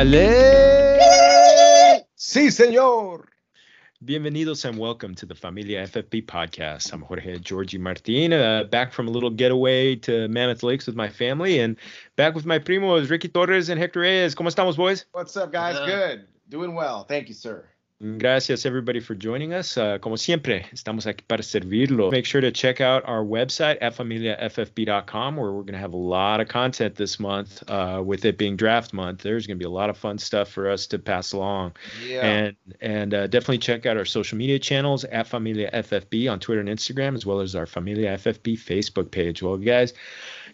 Órale. Sí, señor. Bienvenidos and welcome to the Familia FFB podcast. I'm Jorge Georgi Martin, uh, back from a little getaway to Mammoth Lakes with my family, and back with my primos Ricky Torres and Hector Reyes. ¿Cómo estamos, boys? What's up, guys? Uh, Good. Doing well. Thank you, sir. Gracias everybody for joining us. Uh, como siempre, estamos aquí para servirlo. Make sure to check out our website at familiaffb.com where we're going to have a lot of content this month. Uh, with it being draft month, there's going to be a lot of fun stuff for us to pass along. Yeah. And and uh, definitely check out our social media channels at Familia FFB on Twitter and Instagram, as well as our Familia FFB Facebook page. Well, guys,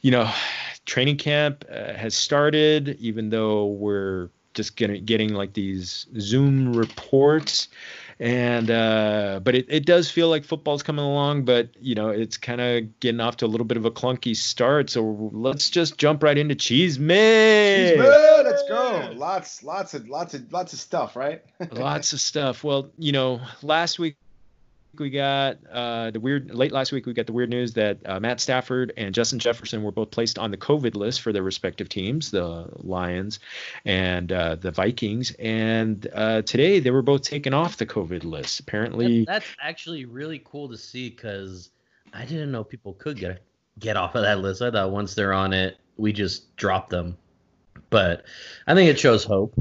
you know, training camp uh, has started, even though we're just getting getting like these Zoom reports. And uh, but it, it does feel like football's coming along but you know it's kind of getting off to a little bit of a clunky start. So let's just jump right into chisme cheese man let's go. Lots lots of lots of lots of stuff right? Lots of stuff. Well you know last week we got uh, the weird late last week we got the weird news that uh, Matt Stafford and Justin Jefferson were both placed on the COVID list for their respective teams, the Lions and uh, the Vikings. And uh, today they were both taken off the COVID list. Apparently, that's actually really cool to see because I didn't know people could get get off of that list. I thought once they're on it, we just drop them. But I think it shows hope.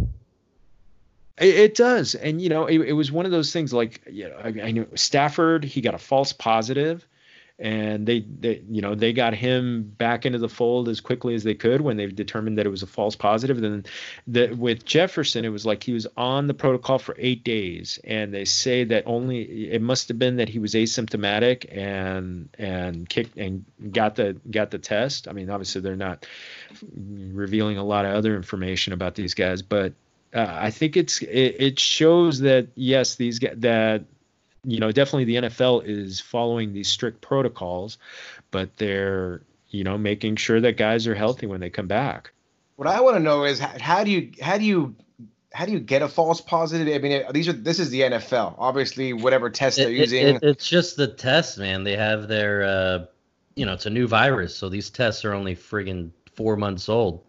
It, it does, and you know, it, it, was one of those things. Like, you know, I, I knew Stafford, he got a false positive, and they, they, you know, they got him back into the fold as quickly as they could when they determined that it was a false positive. Then, the, with Jefferson, it was like he was on the protocol for eight days, and they say that only it must have been that he was asymptomatic and and kicked and got the got the test. I mean, obviously they're not revealing a lot of other information about these guys, but uh, I think it's it, it, shows that yes, these that you know definitely the NFL is following these strict protocols, but they're you know making sure that guys are healthy when they come back. What I want to know is how do you how do you how do you get a false positive? I mean, these are this is the NFL. Obviously, whatever test they're it, using. It, it's just the test, man. They have their, uh, you know, it's a new virus, so these tests are only friggin' four months old.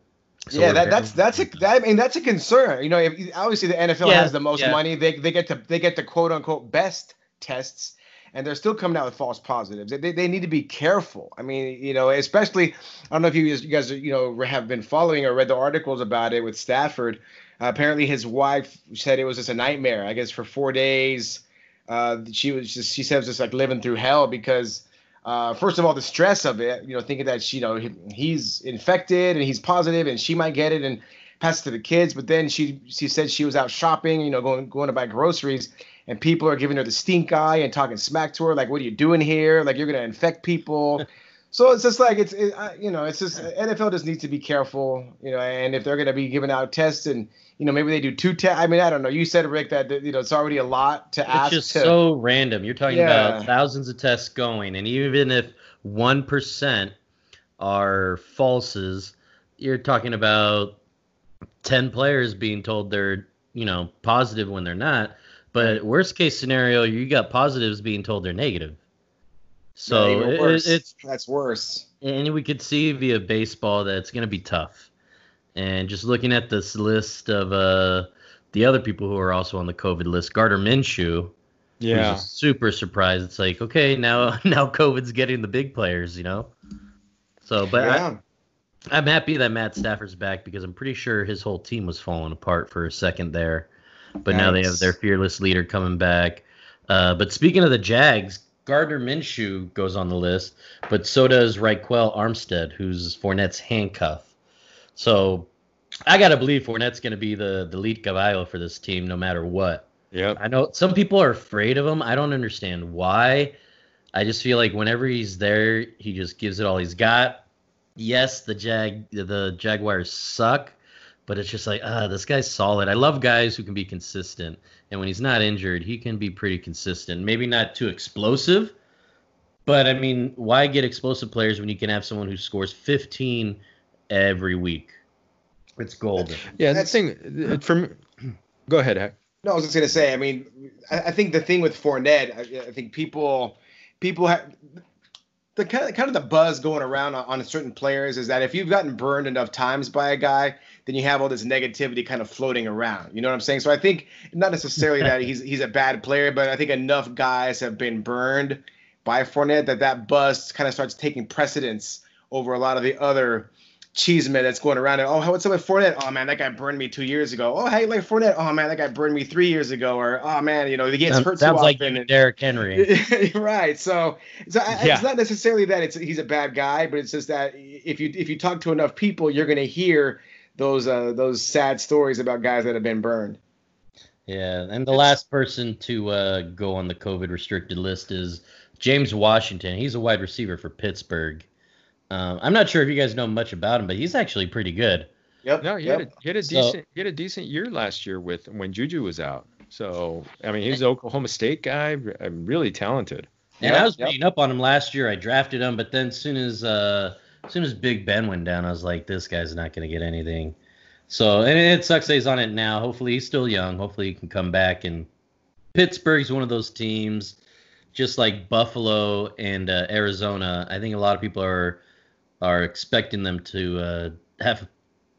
So yeah, that, that's that's a that, I mean that's a concern. You know, if, obviously the NFL yeah, has the most yeah. money. They they get to they get the quote unquote best tests, and they're still coming out with false positives. They, they need to be careful. I mean, you know, especially I don't know if you guys, you guys you know have been following or read the articles about it with Stafford. Uh, apparently, his wife said it was just a nightmare. I guess for four days, uh, she was just she said it was just like living through hell because uh, first of all, the stress of it, you know, thinking that you know he, he's infected and he's positive and she might get it and pass it to the kids. But then she she said she was out shopping, you know, going going to buy groceries, and people are giving her the stink eye and talking smack to her, like, "What are you doing here? Like, you're gonna infect people." So it's just like it's it, you know, it's just NFL just needs to be careful, you know, and if they're gonna be giving out tests and you know, maybe they do two tests. I mean, I don't know. You said Rick that you know it's already a lot to it's ask. It's just to, so random. You're talking yeah. about thousands of tests going, and even if one percent are falses, you're talking about ten players being told they're you know positive when they're not. But worst case scenario, you got positives being told they're negative. So yeah, it, it's that's worse. And we could see via baseball that it's going to be tough and just looking at this list of uh, the other people who are also on the COVID list, Gardner Minshew. Yeah. Super surprised. It's like, okay, now now COVID's getting the big players, you know? So, but yeah. I, I'm happy that Matt Stafford's back because I'm pretty sure his whole team was falling apart for a second there. But nice. now they have their fearless leader coming back. Uh, but speaking of the Jags, Gardner Minshew goes on the list, but so does Ryquell Armstead, who's Fournette's handcuff. So I gotta believe Fournette's gonna be the the lead caballo for this team, no matter what. Yeah. I know some people are afraid of him. I don't understand why. I just feel like whenever he's there, he just gives it all he's got. Yes, the Jag the Jaguars suck, but it's just like, ah, this guy's solid. I love guys who can be consistent. And when he's not injured, he can be pretty consistent. Maybe not too explosive, but I mean, why get explosive players when you can have someone who scores 15 every week. It's golden. Yeah, that's the thing from. Go ahead, Heck. No, I was just gonna say. I mean, I, I think the thing with Fournette, I, I think people, people have. The kind of, kind of the buzz going around on, on certain players is that if you've gotten burned enough times by a guy, then you have all this negativity kind of floating around. You know what I'm saying? So I think not necessarily that he's he's a bad player, but I think enough guys have been burned by Fournette that that buzz kind of starts taking precedence over a lot of the other chisme that's going around and oh what's up with Fournette? Oh man, that guy burned me two years ago. Oh hey, like Fournette. Oh man, that guy burned me three years ago. Or oh man, you know he gets hurt sounds too like often. Derrick Henry. right. So so I, yeah. it's not necessarily that it's he's a bad guy, but it's just that if you if you talk to enough people, you're gonna hear those uh those sad stories about guys that have been burned. Yeah, and the last person to uh, go on the COVID restricted list is James Washington. He's a wide receiver for Pittsburgh. Um, I'm not sure if you guys know much about him, but he's actually pretty good. Yep. No, he, yep. Had, a, he had a decent so, he had a decent year last year with when Juju was out. So I mean, he's an Oklahoma State guy, I'm really talented. And I was beating up on him last year. I drafted him, but then soon as uh, soon as Big Ben went down, I was like, this guy's not going to get anything. So and it sucks that he's on it now. Hopefully he's still young. Hopefully he can come back. And Pittsburgh's one of those teams, just like Buffalo and uh, Arizona. I think a lot of people are are expecting them to uh, have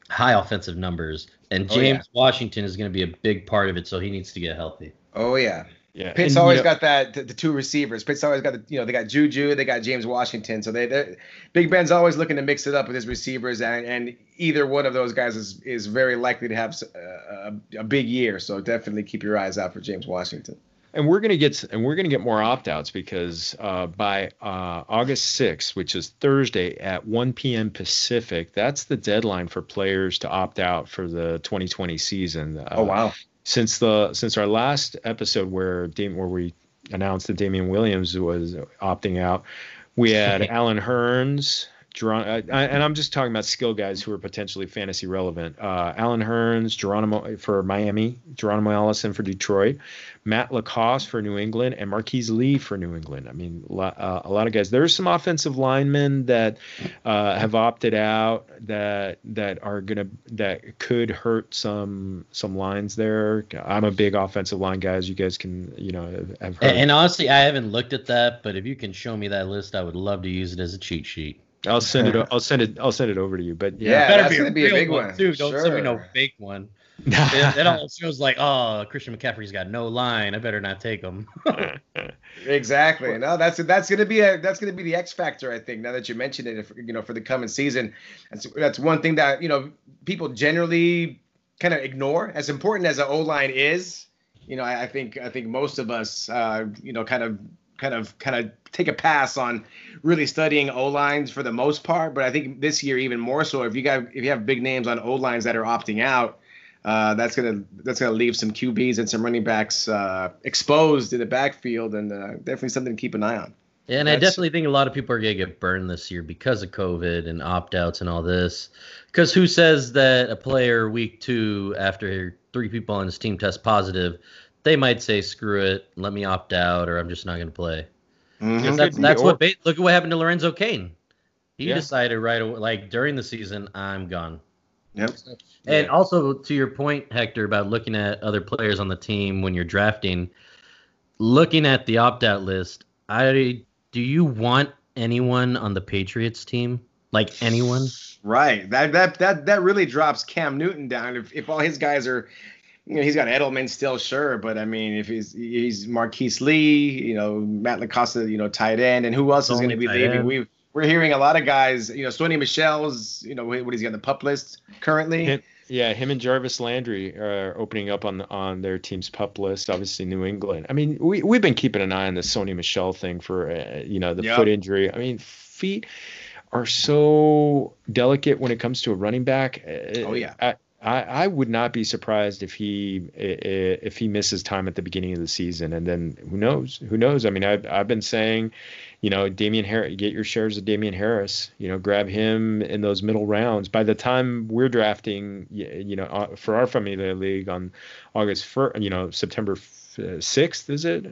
high offensive numbers, and James oh, yeah. Washington is going to be a big part of it. So he needs to get healthy. Oh yeah. Yeah, Pitt's and, always you know, got that the, the, two receivers. Pitt's always got the you know they got Juju, they got James Washington. So they Big Ben's always looking to mix it up with his receivers, and, and either one of those guys is is very likely to have a, a, a big year. So definitely keep your eyes out for James Washington and we're gonna get and we're gonna get more opt-outs because uh, by uh, August 6th, which is Thursday at 1 p.m. Pacific, that's the deadline for players to opt out for the 2020 season. Uh, oh wow! Since the since our last episode where Dame, where we announced that Damien Williams was opting out, we had Allen Hurns, uh, and I'm just talking about skill guys who are potentially fantasy relevant. Uh, Allen Hurns, Geronimo for Miami, Geronimo Allison for Detroit, Matt LaCosse for New England, and Marquise Lee for New England. I mean, uh, a lot of guys. There's some offensive linemen that uh, have opted out that that are gonna that could hurt some some lines there. I'm a big offensive line guy, as you guys can you know have heard. And honestly, I haven't looked at that, but if you can show me that list, I would love to use it as a cheat sheet. I'll send it. I'll send it. I'll send it over to you. But yeah, yeah better be a, be a big one, one too. Don't sure. send me no fake one. that, it all feels like, oh, Christian McCaffrey's got no line. I better not take him. exactly. No, that's that's gonna be a that's gonna be the X factor. I think now that you mentioned it, if, you know, for the coming season, that's that's one thing that you know people generally kind of ignore. As important as an O line is, you know, I, I, think I think most of us, uh, you know, kind of kind of kind of take a pass on really studying O lines for the most part. But I think this year even more so. If you got if you have big names on O lines that are opting out, uh, that's gonna that's gonna leave some QBs and some running backs uh, exposed in the backfield, and uh, definitely something to keep an eye on. Yeah, and that's, I definitely think a lot of people are gonna get burned this year because of COVID and opt outs and all this. Because who says that a player week two after three people on his team test positive they might say, "Screw it, let me opt out," or "I'm just not going to play." Mm-hmm. That's, that's what. look at what happened to Lorenzo Cain. He yeah. decided right away, like during the season, I'm gone. Yep. And yeah. also to your point, Hector, about looking at other players on the team when you're drafting, looking at the opt-out list, I do you want anyone on the Patriots team? Like anyone? Right. That that that that really drops Cam Newton down. If if all his guys are you know, he's got Edelman still, sure, but I mean, if he's he's Marquise Lee, you know, Matt LaCosse, you know, tight end, and who else is going to be leaving? We we're hearing a lot of guys, you know, Sony Michel's, you know, what he on the pup list currently? Him, yeah, him and Jarvis Landry are opening up on on their team's pup list. Obviously, New England. I mean, we we've been keeping an eye on the Sony Michelle thing for uh, you know the yep. foot injury. I mean, feet are so delicate when it comes to a running back. Oh yeah. I, I, I would not be surprised if he if he misses time at the beginning of the season, and then who knows? Who knows? I mean, I've I've been saying, you know, Damien Harris, get your shares of Damien Harris. You know, grab him in those middle rounds. By the time we're drafting, you know, uh, for our Familia League on August first, you know, September sixth, is it?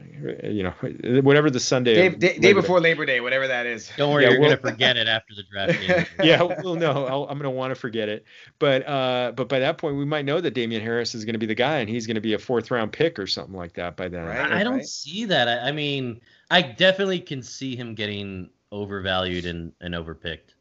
You know, whatever the Sunday. Day, day, day before Labor Day, whatever that is. Don't worry, yeah, you're we'll, gonna forget it after the draft game. yeah, well, no, i am gonna want to forget it. But uh, but by that point, we might know that Damien Harris is gonna be the guy, and he's gonna be a fourth round pick or something like that by then. Right, I, I don't see that. I, I mean, I definitely can see him getting overvalued and, and overpicked.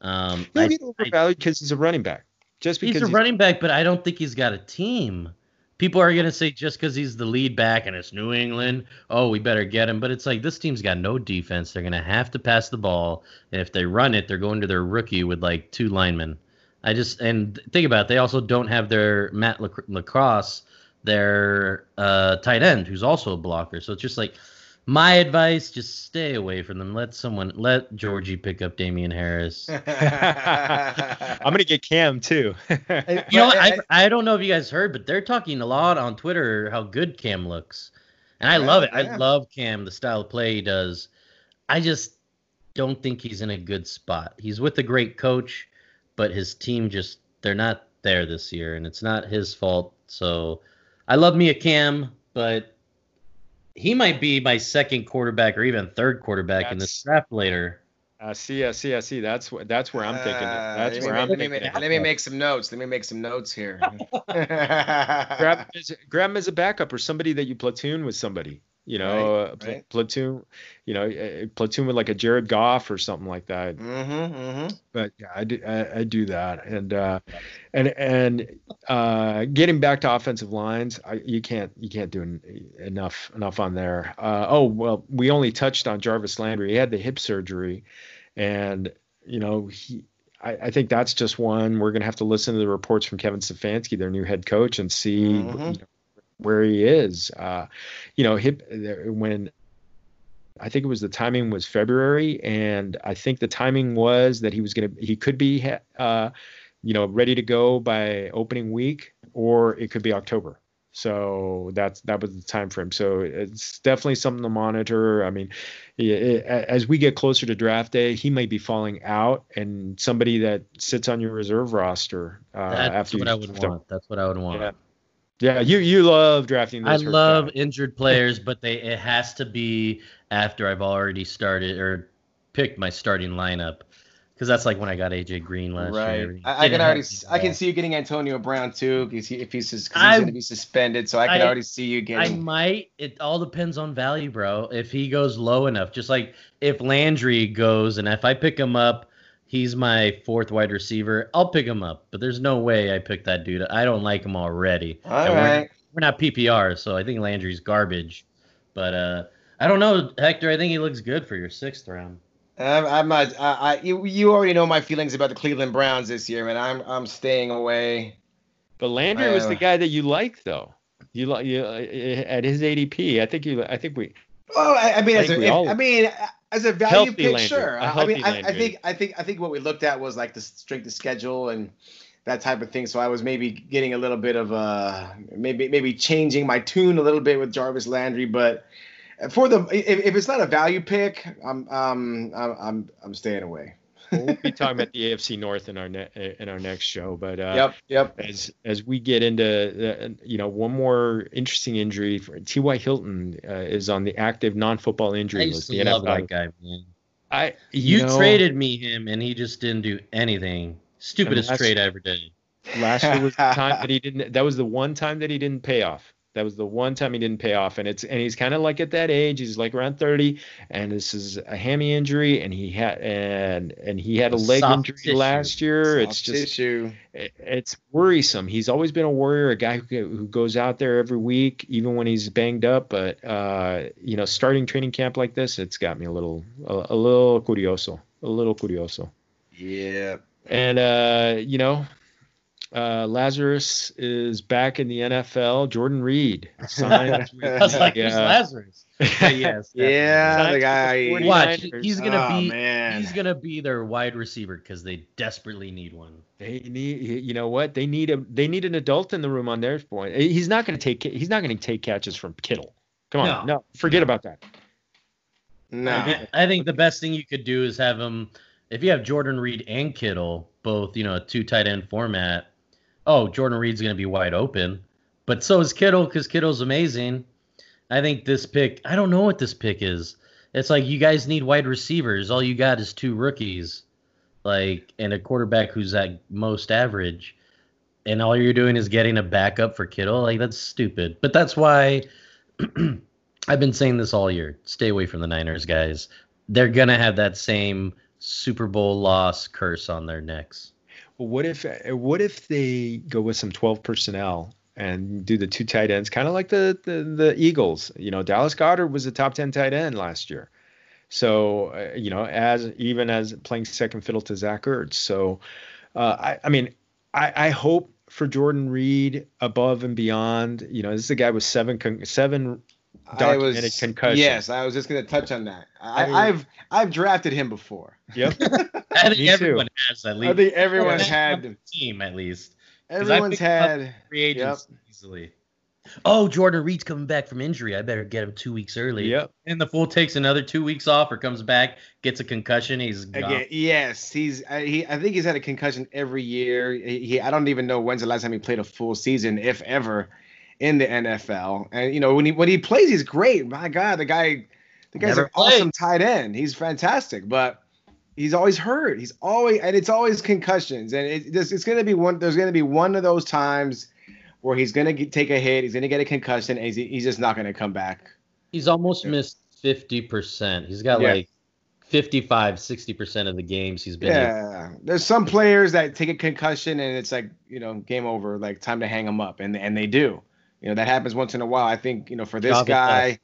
Um, He'll get overvalued because he's a running back. Just because he's a he's, running back, but I don't think he's got a team. People are gonna say just because he's the lead back and it's New England, oh, we better get him. But it's like this team's got no defense. They're gonna have to pass the ball, and if they run it, they're going to their rookie with like two linemen. I just and think about it, they also don't have their Matt LaCosse, their uh, tight end, who's also a blocker. So it's just like my advice: just stay away from them. Let someone, let Georgie pick up Damien Harris. I'm gonna get Cam too. you know, I I don't know if you guys heard, but they're talking a lot on Twitter how good Cam looks, and I yeah, love it. Yeah. I love Cam, the style of play he does. I just don't think he's in a good spot. He's with a great coach, but his team just they're not there this year, and it's not his fault. So I love me a Cam, but he might be my second quarterback or even third quarterback that's, in this draft later. I see, I see, I see. That's what that's where I'm thinking. Uh, that's where I'm let thinking. Me, let me make some notes. Let me make some notes here. grab, grab him as a backup or somebody that you platoon with somebody you know, right, uh, right. platoon, you know, platoon with like a Jared Goff or something like that. Mm-hmm, mm-hmm. But yeah, I do, I, I do that, and uh, and and uh, getting back to offensive lines, I, you can't you can't do en- enough enough on there. Uh, oh well, we only touched on Jarvis Landry. He had the hip surgery, and you know he. I, I think that's just one. We're going to have to listen to the reports from Kevin Stefanski, their new head coach, and see mm-hmm. you know, where he is. Uh, you know, hip when I think it was the timing was February, and I think the timing was that he was gonna he could be uh, you know ready to go by opening week, or it could be October. So that's that was the time frame. So it's definitely something to monitor. I mean, it, as we get closer to draft day, he may be falling out, and somebody that sits on your reserve roster uh, that's after what I would want. That's what I would want. Yeah. Yeah, you you love drafting. I love guys. injured players, but they it has to be after I've already started or picked my starting lineup because that's like when I got AJ Green last right. year. I, I can already I can see you getting Antonio Brown too because he, if he's because he's going to be suspended, so I can I, already see you getting. I might. It all depends on value, bro. If he goes low enough, just like if Landry goes, and if I pick him up he's my fourth wide receiver. I'll pick him up, but there's no way I pick that dude. I don't like him already. All right. we're, we're, not PPR, so I think Landry's garbage. But uh, I don't know, Hector. I think he looks good for your sixth round. I'm, I'm not. I, I you, you already know my feelings about the Cleveland Browns this year, man. I'm I'm staying away. But Landry uh, was the guy that you liked, though. You like you, uh, at his ADP. I think you. I think we. Well, I, I mean, I, as a, if, all, I mean, as a value pick, sure. I mean, I, I, think I think I think what we looked at was like the strength of schedule and that type of thing. So I was maybe getting a little bit of uh maybe maybe changing my tune a little bit with Jarvis Landry, but for the if, if it's not a value pick, I'm um I'm I'm, I'm staying away we'll be talking about the AFC North in our ne- in our next show. But uh, yep, yep. As as we get into the, you know one more interesting injury, T.Y. Hilton uh, is on the active non-football injury list. I love that guy, man. I you, you know, traded me him and he just didn't do anything. Stupidest trade I ever did. Last year was the time that he didn't. That was the one time that he didn't pay off. That was the one time he didn't pay off, and it's and he's kind of like at that age. He's like around thirty, and this is a hammy injury, and he had and and he had a, leg injury tissue. last year. Soft it's just tissue. It, it's worrisome. He's always been a warrior, a guy who, who goes out there every week, even when he's banged up. But uh, you know, starting training camp like this, it's got me a little a, a little curioso, a little curioso. Yeah. And uh, you know, uh, Lazarus is back in the NFL. Jordan Reed signed. I was like, yeah. Lazarus? yes. yeah, the guy. Watch, he's gonna oh, be. Man. He's gonna be their wide receiver because they desperately need one. They need. You know what? They need a. They need an adult in the room on their point. He's not gonna take. He's not gonna take catches from Kittle. Come on, no, no forget no. about that. No, I, I think the best thing you could do is have him. If you have Jordan Reed and Kittle, both you know, a two tight end format oh, Jordan Reed's going to be wide open. But so is Kittle because Kittle's amazing. I think this pick, I don't know what this pick is. It's like you guys need wide receivers. All you got is two rookies, like, and a quarterback who's at most average. And all you're doing is getting a backup for Kittle. Like, that's stupid. But that's why I've been saying this all year. Stay away from the Niners, guys. they're gonna have that same Super Bowl loss curse on their necks. Well, what if what if they go with some 12 personnel and do the two tight ends, kind of like the, the, the Eagles? You know, Dallas Goedert was a top 10 tight end last year. So uh, you know, as even as playing second fiddle to Zach Ertz. So uh, I, I mean, I, I hope for Jordan Reed above and beyond. You know, this is a guy with seven seven documented was, concussions. Yes, I was just going to touch on that. I, have I've drafted him before. Yep. I think everyone has at least. I think everyone's had team at least. Everyone's had free agents yep. easily. Oh, Jordan Reed's coming back from injury. I better get him two weeks early. Yep. And the fool takes another two weeks off or comes back, gets a concussion. He's gone. Again, yes, he's. I, he. I think he's had a concussion every year. He, he. I don't even know when's the last time he played a full season, if ever, in the NFL. And you know when he when he plays, he's great. My God, the guy, the guy's Never an played. awesome tight end. He's fantastic, but he's always hurt. He's always and it's always concussions. And it, it's, it's going to be one. There's going to be one of those times where he's going to take a hit, he's going to get a concussion, and he's, he's just not going to come back. He's almost yeah. missed 50%. He's got yeah. like 55, 60% of the games he's been Yeah. In. There's some players that take a concussion and it's like, you know, game over, like time to hang them up. And, and they do. You know, that happens once in a while. I think, you know, for this Javid guy,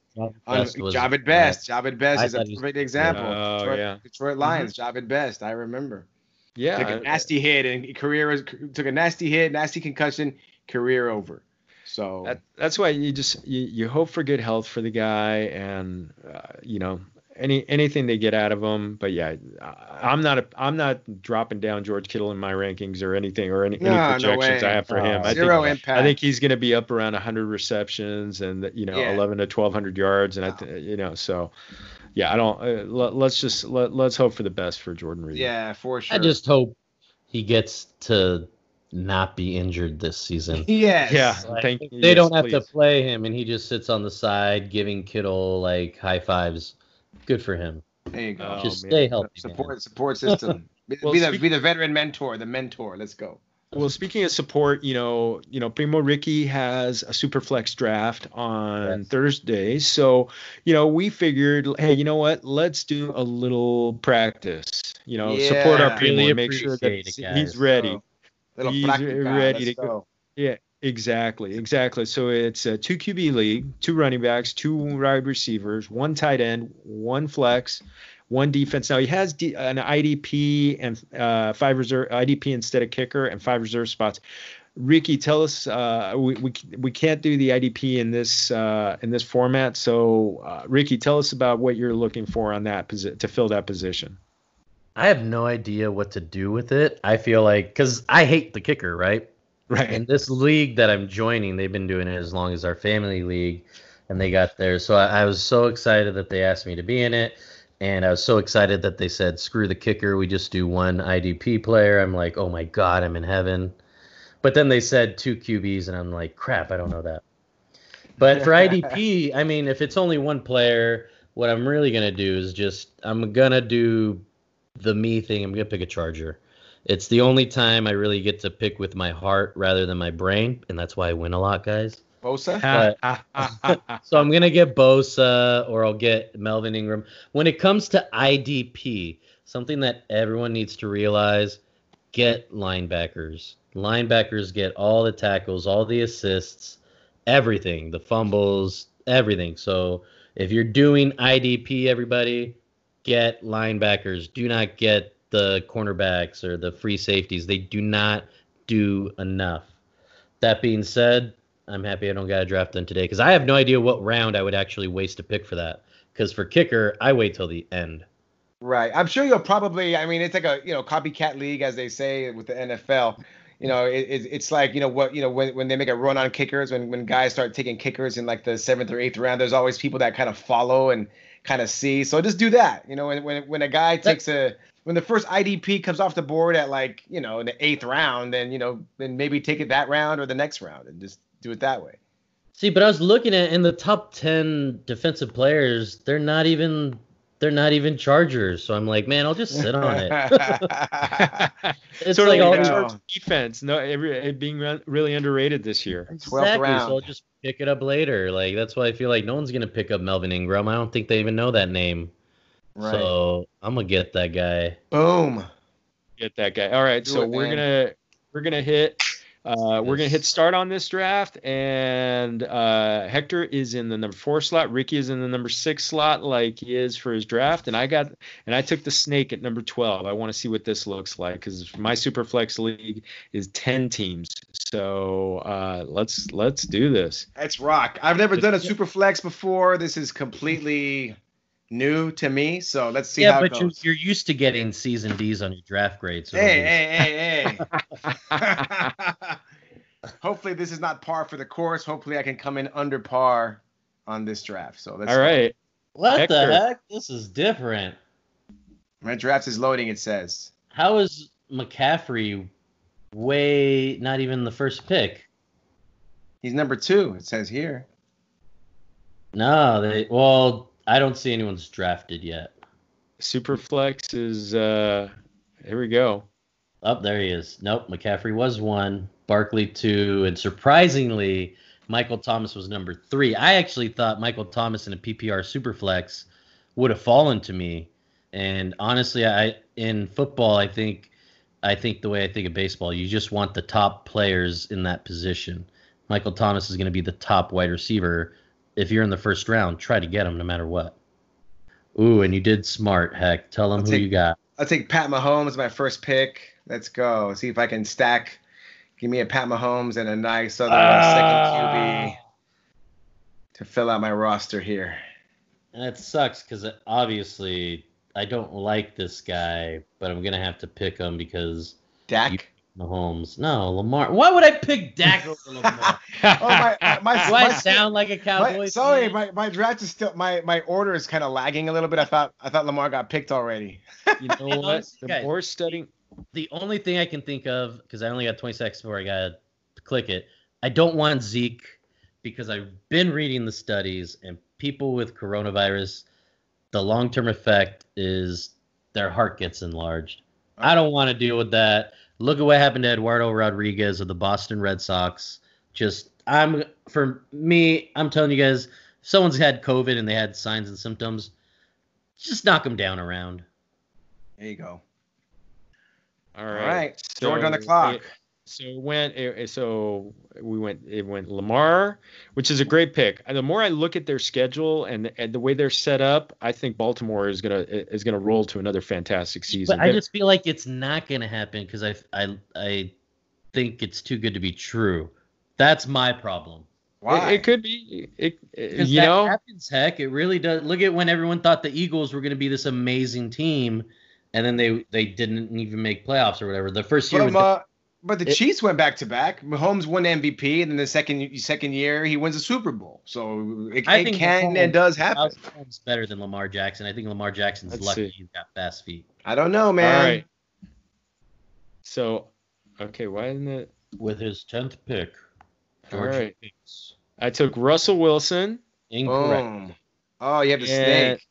Best. Javid Best. Javid Best is a perfect example. Oh, Detroit, yeah. Detroit Lions, mm-hmm. Javid Best. I remember. Yeah. Took a nasty hit and career took a nasty hit, nasty concussion career over. So that, that's why you just you, you hope for good health for the guy, and uh, you know any anything they get out of him. But yeah, I'm not a, I'm not dropping down George Kittle in my rankings or anything or any, no, any projections no I have for him. I Zero think, impact. I think he's going to be up around 100 receptions and you know yeah. 11 to 1200 yards, and I th- you know so. Yeah, I don't. Uh, let, us just let, let's hope for the best for Jordan Reed. Yeah, for sure. I just hope he gets to not be injured this season. Yes. Yeah. Like, thank, they yes, don't have please. to play him and he just sits on the side giving Kittle like high fives. Good for him. There you go. Oh, just man. stay healthy. Support man. support system. Be, well, be the speak- be the veteran mentor, the mentor. Let's go. Well, speaking of support, you know, you know, Primo Ricky has a super flex draft on yes. Thursday. So, you know, we figured, hey, you know what? Let's do a little practice. You know, yeah, support our Primo really and make sure that he's ready. So Little he's ready to go. go. Yeah, exactly, exactly. So it's a two QB league, two running backs, two wide receivers, one tight end, one flex, one defense. Now he has D, an IDP and uh, five reserve IDP instead of kicker and five reserve spots. Ricky, tell us. Uh, we, we we can't do the IDP in this uh, in this format. So, uh, Ricky, tell us about what you're looking for on that position to fill that position. I have no idea what to do with it. I feel like because I hate the kicker, right? Right. And this league that I'm joining, they've been doing it as long as our family league, and they got there. So I, I was so excited that they asked me to be in it, and I was so excited that they said, "Screw the kicker, we just do one IDP player." I'm like, "Oh my god, I'm in heaven." But then they said two QBs, and I'm like, "Crap, I don't know that." But for IDP, I mean, if it's only one player, what I'm really gonna do is just I'm gonna do the me thing, I'm gonna pick a Charger. It's the only time I really get to pick with my heart rather than my brain, and that's why I win a lot, guys. Bosa. But, so I'm gonna get Bosa, or I'll get Melvin Ingram. When it comes to IDP, something that everyone needs to realize: get linebackers. Linebackers get all the tackles, all the assists, everything, the fumbles, everything. So if you're doing IDP, everybody, get linebackers. Do not get the cornerbacks or the free safeties. They do not do enough. That being said, I'm happy I don't got to draft them today because I have no idea what round I would actually waste a pick for that. Because for kicker, I wait till the end. Right. I'm sure you'll probably. I mean, it's like a you know copycat league, as they say with the NFL. You know, it, it's like you know what you know when, when they make a run on kickers, when when guys start taking kickers in like the seventh or eighth round, there's always people that kind of follow and kind of see. So just do that. You know, when when when a guy takes a when the first IDP comes off the board at like you know in the eighth round, then you know then maybe take it that round or the next round and just do it that way. See, but I was looking at in the top ten defensive players, they're not even they're not even Chargers. So I'm like, man, I'll just sit on it. it's sort like of all defense. No, it being really underrated this year. Exactly. So I'll just pick it up later. Like that's why I feel like no one's gonna pick up Melvin Ingram. I don't think they even know that name. Right. So I'm gonna get that guy. Boom. Get that guy. All right. Do so it, we're gonna we're gonna hit uh, we're gonna hit start on this draft, and uh, Hector is in the number four slot. Ricky is in the number six slot, like he is for his draft. And I got and I took the snake at number twelve. I want to see what this looks like because my Superflex league is ten teams. So uh, let's let's do this. Let's rock. I've never done a Superflex before. This is completely new to me. So let's see. Yeah, but you're, you're, used to getting season D's on your draft grades. So hey, hey, hey, hey, Hopefully, this is not par for the course. Hopefully, I can come in under par on this draft. So let's. All right. What Hector. the heck? This is different. My draft is loading. It says. How is McCaffrey way not even the first pick? He's number two. It says here. No, they well I don't see anyone's drafted yet. Superflex is uh here we go. Up oh, there he is. Nope, McCaffrey was one, Barkley two, and surprisingly, Michael Thomas was number three. I actually thought Michael Thomas in a PPR Superflex would have fallen to me. And honestly, I in football, I think I think the way I think of baseball, you just want the top players in that position. Michael Thomas is going to be the top wide receiver if you're in the first round, try to get him no matter what. Ooh, and you did smart. Heck, tell them I'll who take, you got. I'll take Pat Mahomes, my first pick. Let's go. See if I can stack. Give me a Pat Mahomes and a nice other uh, second QB to fill out my roster here. And it sucks because obviously I don't like this guy, but I'm gonna have to pick him because Dak. Mahomes. No, Lamar. Why would I pick Dak over Lamar? oh, my, my, Do I my, sound like a cowboy? sorry, my, my draft is still my, my order is kind of lagging a little bit. I thought I thought Lamar got picked already. you know what? The more studying. The only thing I can think of, because I only got 20 seconds before I got to click it, I don't want Zeke because I've been reading the studies and people with coronavirus, the long term effect is their heart gets enlarged. I don't want to deal with that. Look at what happened to Eduardo Rodriguez of the Boston Red Sox. Just I'm for me, I'm telling you guys, if someone's had COVID and they had signs and symptoms, just knock them down around. There you go. All right. All right. So George on the clock. It, so it went. It, so we went. It went Lamar, which is a great pick. And the more I look at their schedule and, and the way they're set up, I think Baltimore is gonna is gonna roll to another fantastic season. But I just feel like it's not gonna happen because I I I think it's too good to be true. That's my problem. Why? It, it could be. It, it you know happens. Heck, it really does. Look at when everyone thought the Eagles were going to be this amazing team, and then they they didn't even make playoffs or whatever. The first year. uh, but the it, Chiefs went back to back. Mahomes won MVP, and then the second second year he wins a Super Bowl. So it, I it think can Mahomes, and does happen. Mahomes better than Lamar Jackson. I think Lamar Jackson's Let's lucky see. he's got fast feet. I don't know, man. All right. So, okay, why isn't it with his tenth pick? George All right. I took Russell Wilson. Incorrect. Boom. Oh, you have the snake.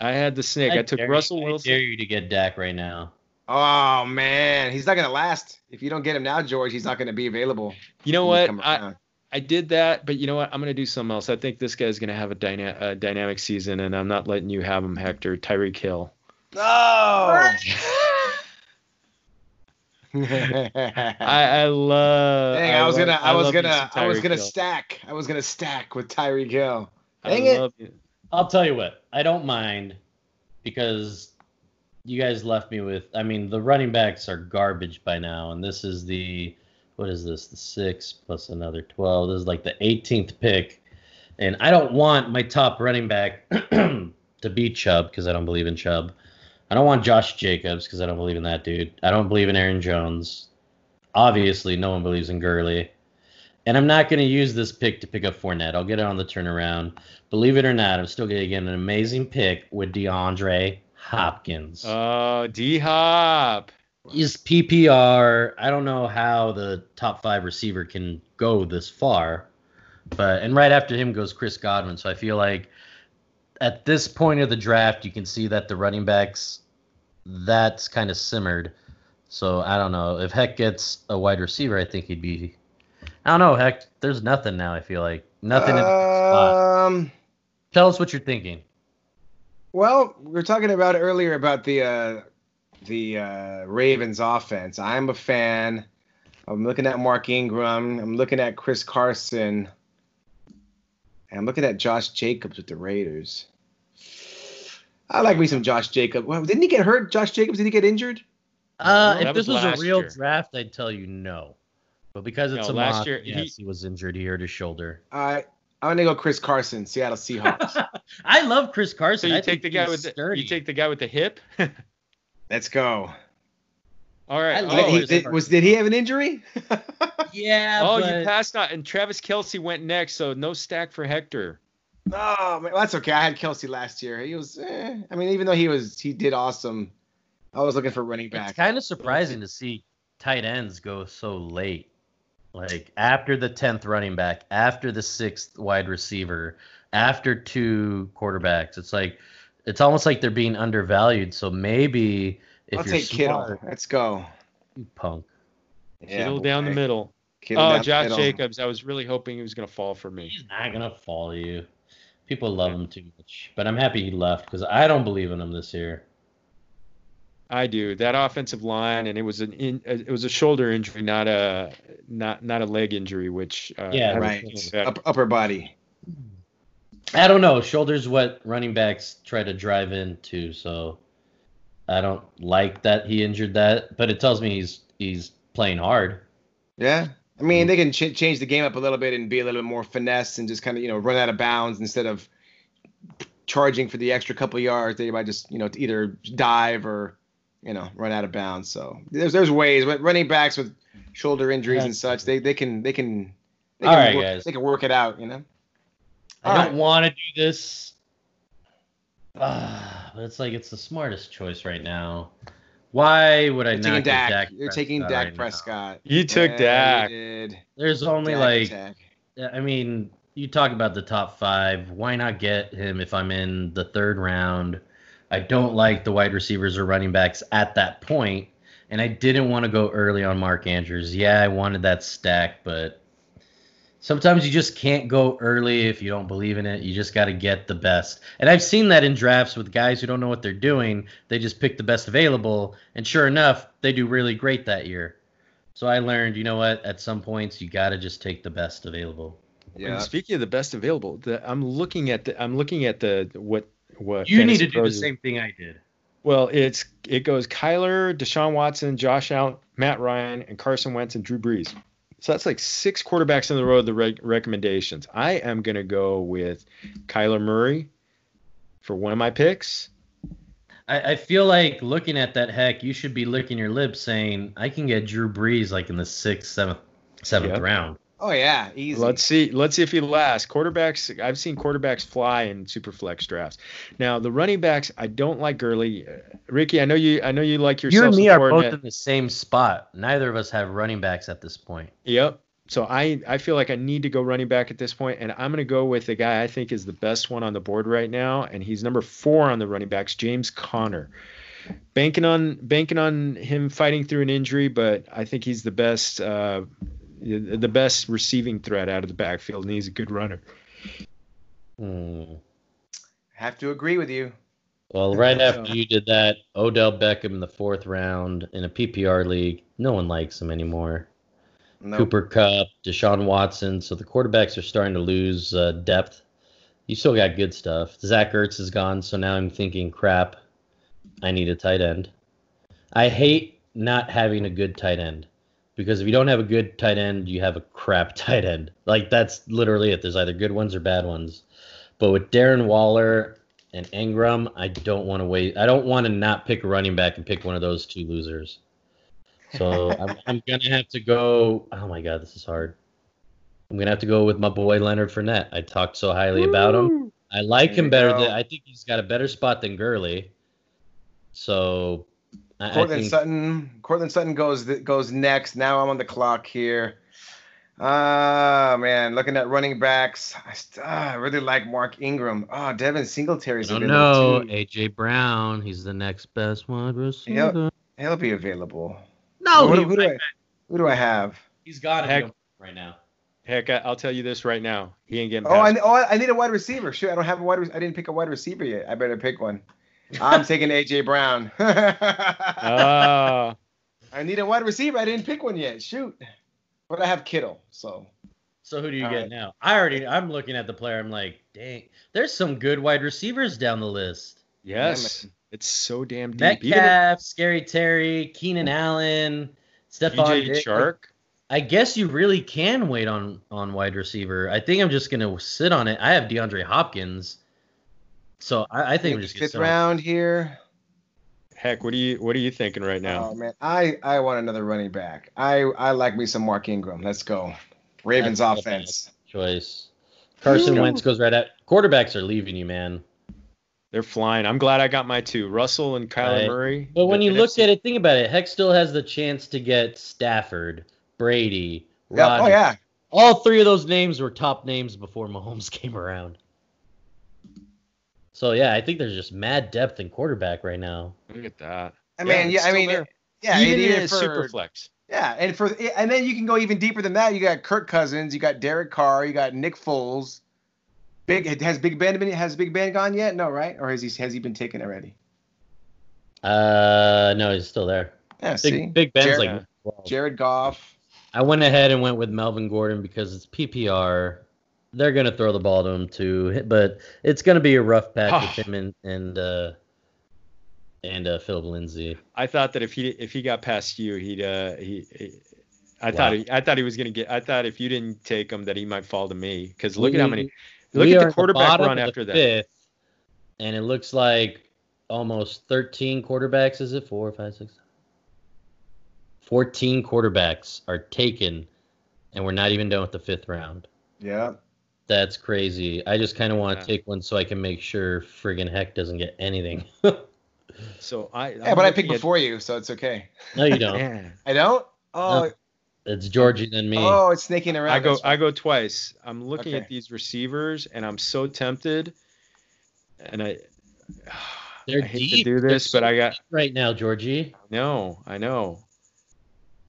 I had the snake. I, I took Russell you, Wilson. I dare you to get Dak right now. Oh man, he's not gonna last. If you don't get him now, George, he's not gonna be available. You know what? I I did that, but you know what? I'm gonna do something else. I think this guy's gonna have a, dyna- a dynamic season, and I'm not letting you have him, Hector. Tyreek Hill. No. I, I love. Dang, I, I was gonna, I, I was gonna, I was gonna stack. I was gonna stack with Tyreek Hill. Dang it! it. I'll tell you what, I don't mind because you guys left me with. I mean, the running backs are garbage by now, and this is the what is this? The six plus another twelve. This is like the 18th pick, and I don't want my top running back to be Chubb because I don't believe in Chubb. I don't want Josh Jacobs because I don't believe in that dude. I don't believe in Aaron Jones. Obviously, no one believes in Gurley. And I'm not going to use this pick to pick up Fournette. I'll get it on the turnaround. Believe it or not, I'm still going to get an amazing pick with DeAndre Hopkins. Oh, D Hop. Is PPR. I don't know how the top five receiver can go this far, but and right after him goes Chris Godwin. So I feel like at this point of the draft, you can see that the running backs that's kind of simmered. So I don't know if Heck gets a wide receiver. I think he'd be. I don't know, Heck. There's nothing now. I feel like nothing. Um, in the spot. Tell us what you're thinking. Well, we were talking about earlier about the uh, the uh, Ravens offense. I'm a fan. I'm looking at Mark Ingram. I'm looking at Chris Carson. And I'm looking at Josh Jacobs with the Raiders. I like me some Josh Jacobs. Well, didn't he get hurt? Josh Jacobs, did he get injured? Uh, if this was, was a real year. draft, I'd tell you no. But because it's no, a last mock, year, yes, he, he, was injured. He hurt his shoulder. All right. I'm gonna go Chris Carson, Seattle Seahawks. I love Chris Carson. So you I take the guy with the you take the guy with the hip. Let's go. All right. Oh, he, did, was did he have an injury? yeah. Oh, but... you passed out, and Travis Kelce went next, so no stack for Hector. Oh, man, that's okay. I had Kelsey last year. He was. Eh, I mean, even though he was, he did awesome. I was looking for running back. It's kind of surprising to see tight ends go so late. Like after the tenth running back, after the sixth wide receiver, after two quarterbacks. It's like it's almost like they're being undervalued. So maybe if I'll you're take smart, Kittle. Let's go. You punk. Yeah, Kittle boy. down the middle. Kittle oh, Josh middle. Jacobs. I was really hoping he was gonna fall for me. He's not gonna fall you. People love him too much, but I'm happy he left because I don't believe in him this year. I do. That offensive line, and it was an in, it was a shoulder injury, not a not not a leg injury, which uh, yeah, right, Up, upper body. I don't know. Shoulders what running backs try to drive into, so I don't like that he injured that, but it tells me he's he's playing hard. Yeah, I mean they can ch- change the game up a little bit and be a little bit more finesse and just kind of you know run out of bounds instead of charging for the extra couple yards. They might just you know either dive or you know, run out of bounds. So there's there's ways. But running backs with shoulder injuries and such, they they can they can they can, right, work, guys. they can work it out. You know. I All don't right. want to do this. Uh, but it's like it's the smartest choice right now. Why would I You're not Dak. Dak You're taking Dak right Prescott. Now. You took yeah, Dak. You There's only Dak like, attack. I mean, you talk about the top five. Why not get him if I'm in the third round? I don't like the wide receivers or running backs at that point, and I didn't want to go early on Mark Andrews. Yeah, I wanted that stack, but sometimes you just can't go early if you don't believe in it. You just got to get the best. And I've seen that in drafts with guys who don't know what they're doing. They just pick the best available, and sure enough, they do really great that year. So I learned, you know what? At some points, you got to just take the best available. Yeah. And speaking of the best available, the, I'm looking at the I'm looking at the what what you need to do the same thing I did. Well, it's it goes Kyler, Deshaun Watson, Josh Allen, Matt Ryan, and Carson Wentz and Drew Brees. So that's like six quarterbacks in the row of the reg- recommendations. I am going to go with Kyler Murray for one of my picks. I, I, feel like looking at that heck, you should be licking your lips saying, I can get Drew Brees like in the sixth, seventh, seventh yep. round. Oh yeah, easy. Let's see. Let's see if he lasts. Quarterbacks. I've seen quarterbacks fly in super flex drafts. Now the running backs, I don't like Gurley. Uh, Ricky, I know you. I know you like your. You and me are both in the same spot. Neither of us have running backs at this point. Yep. So I I feel like I need to go running back at this point, and I'm going to go with the guy I think is the best one on the board right now, and he's number four on the running backs, James Conner. Banking on banking on him fighting through an injury, but I think he's the best. Uh, the best receiving threat out of the backfield, and he's a good runner. I Have to agree with you. Well, right after you did that, Odell Beckham in the fourth round in a PPR league, no one likes him anymore. Nope. Cooper Kupp, Deshaun Watson. So the quarterbacks are starting to lose uh, depth. You still got good stuff. Zach Ertz is gone, so now I'm thinking, crap, I need a tight end. I hate not having a good tight end because if you don't have a good tight end, you have a crap tight end. Like that's literally it. There's either good ones or bad ones. But with Darren Waller and Ingram, I don't want to wait. I don't want to not pick a running back and pick one of those two losers. So I'm, I'm gonna have to go. Oh my god, this is hard. I'm gonna have to go with my boy Leonard Fournette. I talked so highly Woo! about him. I like him better. Than, I think he's got a better spot than Gurley. So Courtland think... Sutton. Courtland Sutton goes goes next. Now I'm on the clock here. Ah, uh, man, looking at running backs, I, st- uh, I really like Mark Ingram. Oh, Devin Singletary's available no, too. AJ Brown, he's the next best wide receiver. He'll, he'll be available. No, who, who, do I, who do I have? He's got him right now. Heck, I, will tell you this right now. He ain't getting. Oh, I, oh, I need a wide receiver. Shoot, I don't have a wide. Re- I didn't pick a wide receiver yet. I better pick one. I'm taking AJ Brown. uh, I need a wide receiver. I didn't pick one yet. Shoot, but I have Kittle. So. So who do you All get right. now? I already. I'm looking at the player. I'm like, dang, there's some good wide receivers down the list. Yes, it's so damn deep. Metcalf, Scary Terry, Keenan Allen, Stefon Shark. I guess you really can wait on on wide receiver. I think I'm just gonna sit on it. I have DeAndre Hopkins, so I, I think I'm just fifth round here. Heck, what are you what are you thinking right now? Oh man, I I want another running back. I I like me some Mark Ingram. Let's go, Ravens That's offense choice. Carson Wentz goes right at quarterbacks are leaving you, man. They're flying. I'm glad I got my two, Russell and Kyler right. Murray. But when you NFC. look at it, think about it. Heck still has the chance to get Stafford, Brady, oh, Rodgers. Oh yeah. All three of those names were top names before Mahomes came around. So yeah, I think there's just mad depth in quarterback right now. Look at that. I mean, yeah, I mean, there. yeah, even in super flex. Yeah, and for and then you can go even deeper than that. You got Kirk Cousins, you got Derek Carr, you got Nick Foles. Big has Big Ben been has Big Ben gone yet? No, right? Or has he has he been taken already? Uh, no, he's still there. Yeah, Big, see, Big Ben's Jared, like 12. Jared Goff. I went ahead and went with Melvin Gordon because it's PPR. They're gonna throw the ball to him too, but it's gonna be a rough patch with him and and uh, and uh, Phillip Lindsay. I thought that if he if he got past you, he'd uh he. he I wow. thought he, I thought he was gonna get. I thought if you didn't take him, that he might fall to me. Because look we, at how many. Look at the quarterback the run after that. Fifth, and it looks like almost 13 quarterbacks. Is it four, five, six? 14 quarterbacks are taken, and we're not even done with the fifth round. Yeah. That's crazy. I just kind of want to yeah. take one so I can make sure friggin' heck doesn't get anything. so I. I'm yeah, but I picked at... before you, so it's okay. No, you don't. I don't. Oh. No. It's Georgie than me. Oh, it's sneaking around. I go. I go twice. I'm looking okay. at these receivers, and I'm so tempted. And I. They're I hate deep. to do this, but I got right now, Georgie. No, I know.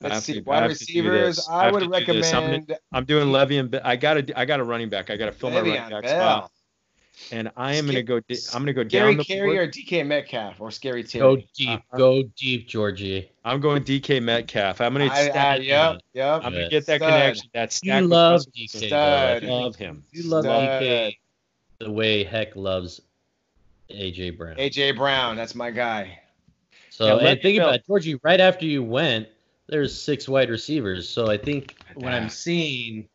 Let's see. To, Wide receivers, I, I would recommend. I'm, I'm, doing Le'Veon. I got a. I got a running back. I got to fill my running back spot. And I am going to go. I'm going to go Scary down the Carry or DK Metcalf or Scary Terry. Go deep. Uh, go deep, Georgie. I'm going DK Metcalf. I'm going to. Yep. Yep. I'm going to get that Stud. connection. That stack. You love DK. I love him. You love Stud. DK the way Heck loves AJ Brown. AJ Brown, that's my guy. So yeah, and think about it, Georgie. Right after you went, there's six wide receivers. So I think what I'm seeing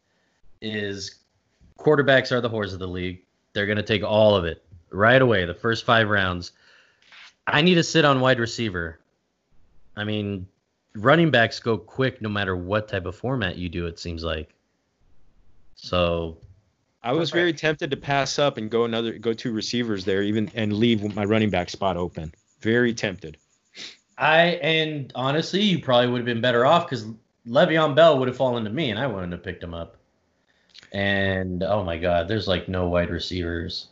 is quarterbacks are the horse of the league. They're going to take all of it right away, the first five rounds. I need to sit on wide receiver. I mean, running backs go quick no matter what type of format you do, it seems like. So I was very tempted to pass up and go another go two receivers there, even and leave my running back spot open. Very tempted. I and honestly, you probably would have been better off because Le'Veon Bell would have fallen to me, and I wouldn't have picked him up. And oh my God, there's like no wide receivers.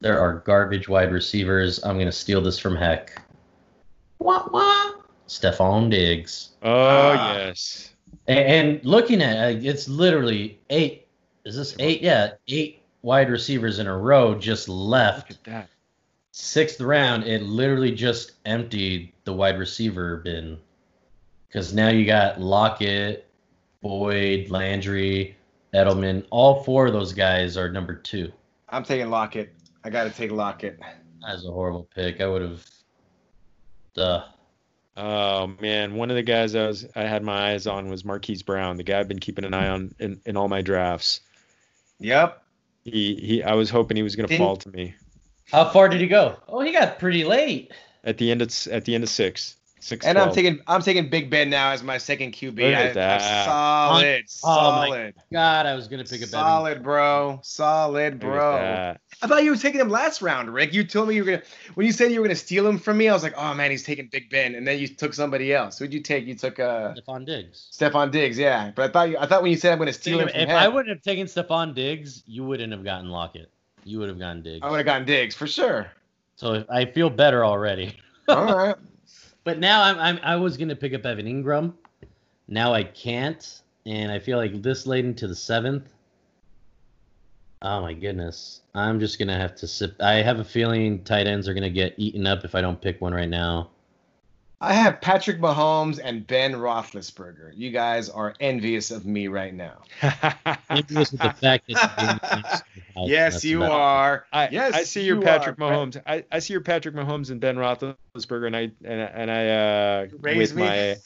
There are garbage wide receivers. I'm gonna steal this from Heck. What? What? Stefon Diggs. Oh ah. yes. And, and, looking at it, it's literally eight. Is this eight? Yeah, eight wide receivers in a row just left. Look at that. Sixth round, it literally just emptied the wide receiver bin. Because now you got Lockett, Boyd, Landry, Edelman. All four of those guys are number two. I'm taking Lockett. I got to take Lockett. That's a horrible pick. I would have. Duh. Oh man, one of the guys I was I had my eyes on was Marquise Brown, the guy I've been keeping an eye on in, in all my drafts. Yep. He he. I was hoping he was going to fall to me. How far did he go? Oh, he got pretty late. At the end of at the end of six. Six. And I'm taking I'm taking Big Ben now as my second QB. Look at that. solid, oh, solid. God, I was gonna pick a Ben. Solid, bro. Solid, bro. I thought you were taking him last round, Rick. You told me you were gonna when you said you were gonna steal him from me. I was like, oh man, he's taking Big Ben, and then you took somebody else. Who'd you take? You took uh Stefon Diggs. Stefon Diggs, yeah. But I thought you I thought when you said I'm gonna steal him. if I wouldn't have taken Stefon Diggs, you wouldn't have gotten Lockett. You would have gotten Diggs. I would have gotten Diggs for sure. So I feel better already. All right. But now I'm, I'm I was gonna pick up Evan Engram. Now I can't, and I feel like this late into the seventh. Oh my goodness. I'm just gonna have to sip. I have a feeling tight ends are gonna get eaten up if I don't pick one right now. I have Patrick Mahomes and Ben Roethlisberger. You guys are envious of me right now. envious with the fact that. yes, you are. I, yes, I see your Patrick are. Mahomes. I, I see your Patrick Mahomes and Ben Roethlisberger, and I and, and I uh, with me? my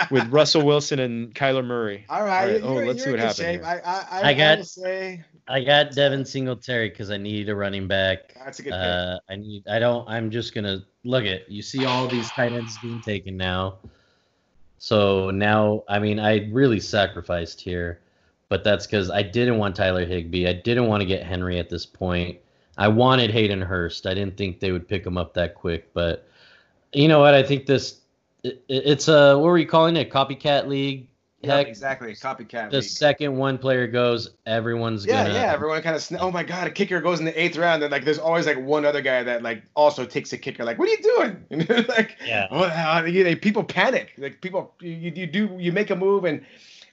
with Russell Wilson and Kyler Murray. All right. All right. Oh, let's see what happens. I, I, I, I got. Say, I got Devin Singletary because I need a running back. That's a good uh, I need. I don't. I'm just gonna look at. You see all these tight ends being taken now. So now, I mean, I really sacrificed here, but that's because I didn't want Tyler Higbee. I didn't want to get Henry at this point. I wanted Hayden Hurst. I didn't think they would pick him up that quick, but you know what? I think this. It, it's a what were you calling it? Copycat league yeah, exactly. Copycat. The league. second one player goes, everyone's yeah, gonna. Yeah, everyone kind of. Sn- oh my god, a kicker goes in the eighth round, and like there's always like one other guy that like also takes a kicker. Like, what are you doing? like, yeah. Well, you, people panic. Like people, you, you do you make a move and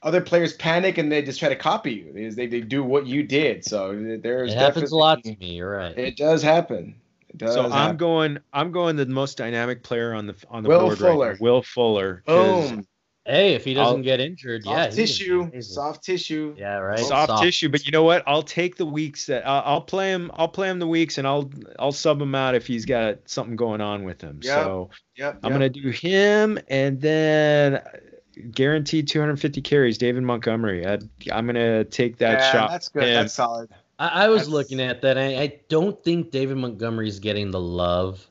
other players panic and they just try to copy you. They, they, they do what you did. So there's it happens a lot to me. You're right. It does happen. It does so happen. I'm going. I'm going the most dynamic player on the on the Will board Fuller. right now. Will Fuller. Boom. Hey, if he doesn't I'll, get injured, soft yeah, tissue, soft tissue. Yeah, right. Soft, soft, tissue, but you know what? I'll take the weeks that uh, I'll play him. I'll play him the weeks, and I'll I'll sub him out if he's got something going on with him. Yep. So yep, I'm gonna do him, and then guaranteed 250 carries, David Montgomery. I, am gonna take that yeah, shot. That's good. And that's solid. I, I was that's... looking at that. I, I don't think David Montgomery's getting the love,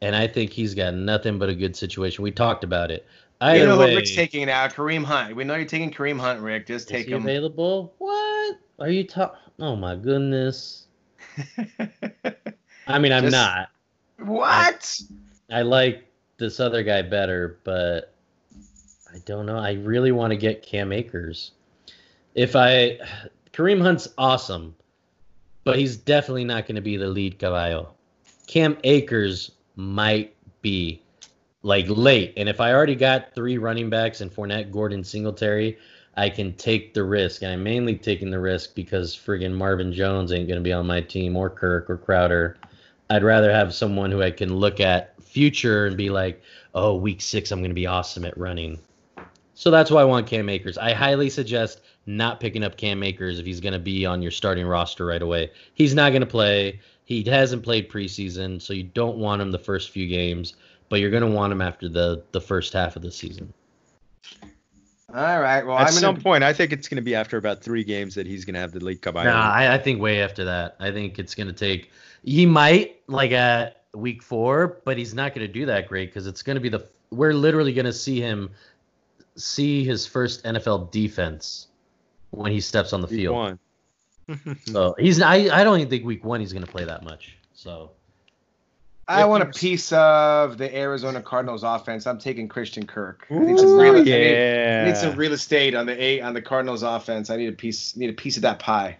and I think he's got nothing but a good situation. We talked about it. Either you know way, who Rick's taking now? Kareem Hunt. We know you're taking Kareem Hunt, Rick. Just take him. Available? What? Are you talking? Oh my goodness. I mean, I'm Just, not. What? I, I like this other guy better, but I don't know. I really want to get Cam Akers. If I Kareem Hunt's awesome, but he's definitely not going to be the lead caballo. Cam Akers might be like late. And if I already got three running backs and Fournette, Gordon, Singletary, I can take the risk. And I'm mainly taking the risk because friggin' Marvin Jones ain't going to be on my team or Kirk or Crowder. I'd rather have someone who I can look at future and be like, oh, week six, I'm going to be awesome at running. So that's why I want Cam Akers. I highly suggest not picking up Cam Akers if he's going to be on your starting roster right away. He's not going to play. He hasn't played preseason, so you don't want him the first few games but you're going to want him after the the first half of the season. All right. Well, at I'm some gonna... point, I think it's going to be after about three games that he's going to have the league cup. Nah, I, I, think way after that. I think it's going to take. He might like at week four, but he's not going to do that great because it's going to be the. We're literally going to see him see his first NFL defense when he steps on the week field. One. so he's. I. I don't even think week one he's going to play that much. So I want a piece of the Arizona Cardinals offense. I'm taking Christian Kirk. I need some real, yeah. I need, I need, some real estate on the eight on the Cardinals offense. I need a piece need a piece of that pie.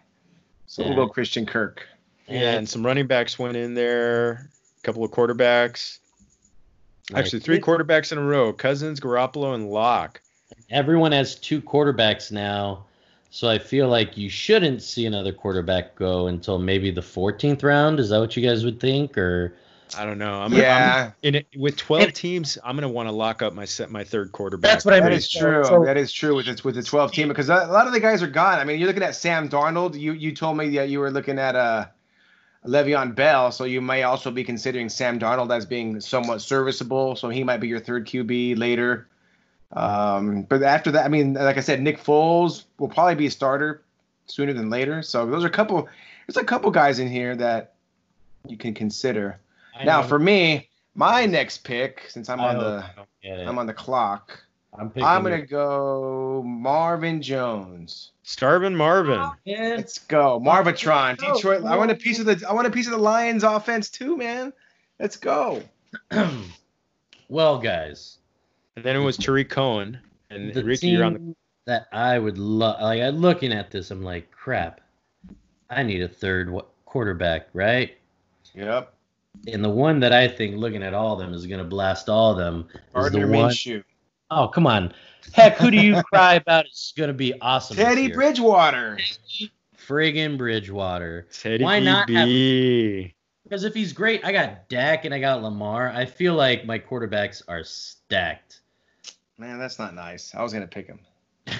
So yeah. we'll go Christian Kirk. Yeah, and some running backs went in there. A couple of quarterbacks. Actually, three quarterbacks in a row: Cousins, Garoppolo, and Lock. Everyone has two quarterbacks now, so I feel like you shouldn't see another quarterback go until maybe the 14th round. Is that what you guys would think, or? I don't know. I'm, yeah. I'm, in it, with 12 and, teams, I'm going to want to lock up my set, my third quarterback. That's what I mean. That is true. So, that is true with it, with the 12 team because a lot of the guys are gone. I mean, you're looking at Sam Darnold. You you told me that you were looking at uh, Le'Veon Bell, so you may also be considering Sam Darnold as being somewhat serviceable. So he might be your third QB later. Um, but after that, I mean, like I said, Nick Foles will probably be a starter sooner than later. So those are a couple. There's a couple guys in here that you can consider now for me, my next pick, since I'm I on the I'm on the clock, I'm, I'm gonna go Marvin Jones. Starvin Marvin. Oh, Let's go. Marvatron. Detroit. I want a piece of the I want a piece of the Lions offense too, man. Let's go. well, guys. And then it was Tarik Cohen. And the Ricky, you're on the that I would love like I'm looking at this, I'm like, crap. I need a third quarterback, right? Yep. And the one that I think, looking at all of them, is going to blast all of them Gardner is the one. Minshew. Oh come on, heck, who do you cry about? It's gonna be awesome. Teddy Bridgewater. friggin' Bridgewater. Teddy Why not? Have, because if he's great, I got Dak and I got Lamar. I feel like my quarterbacks are stacked. Man, that's not nice. I was gonna pick him.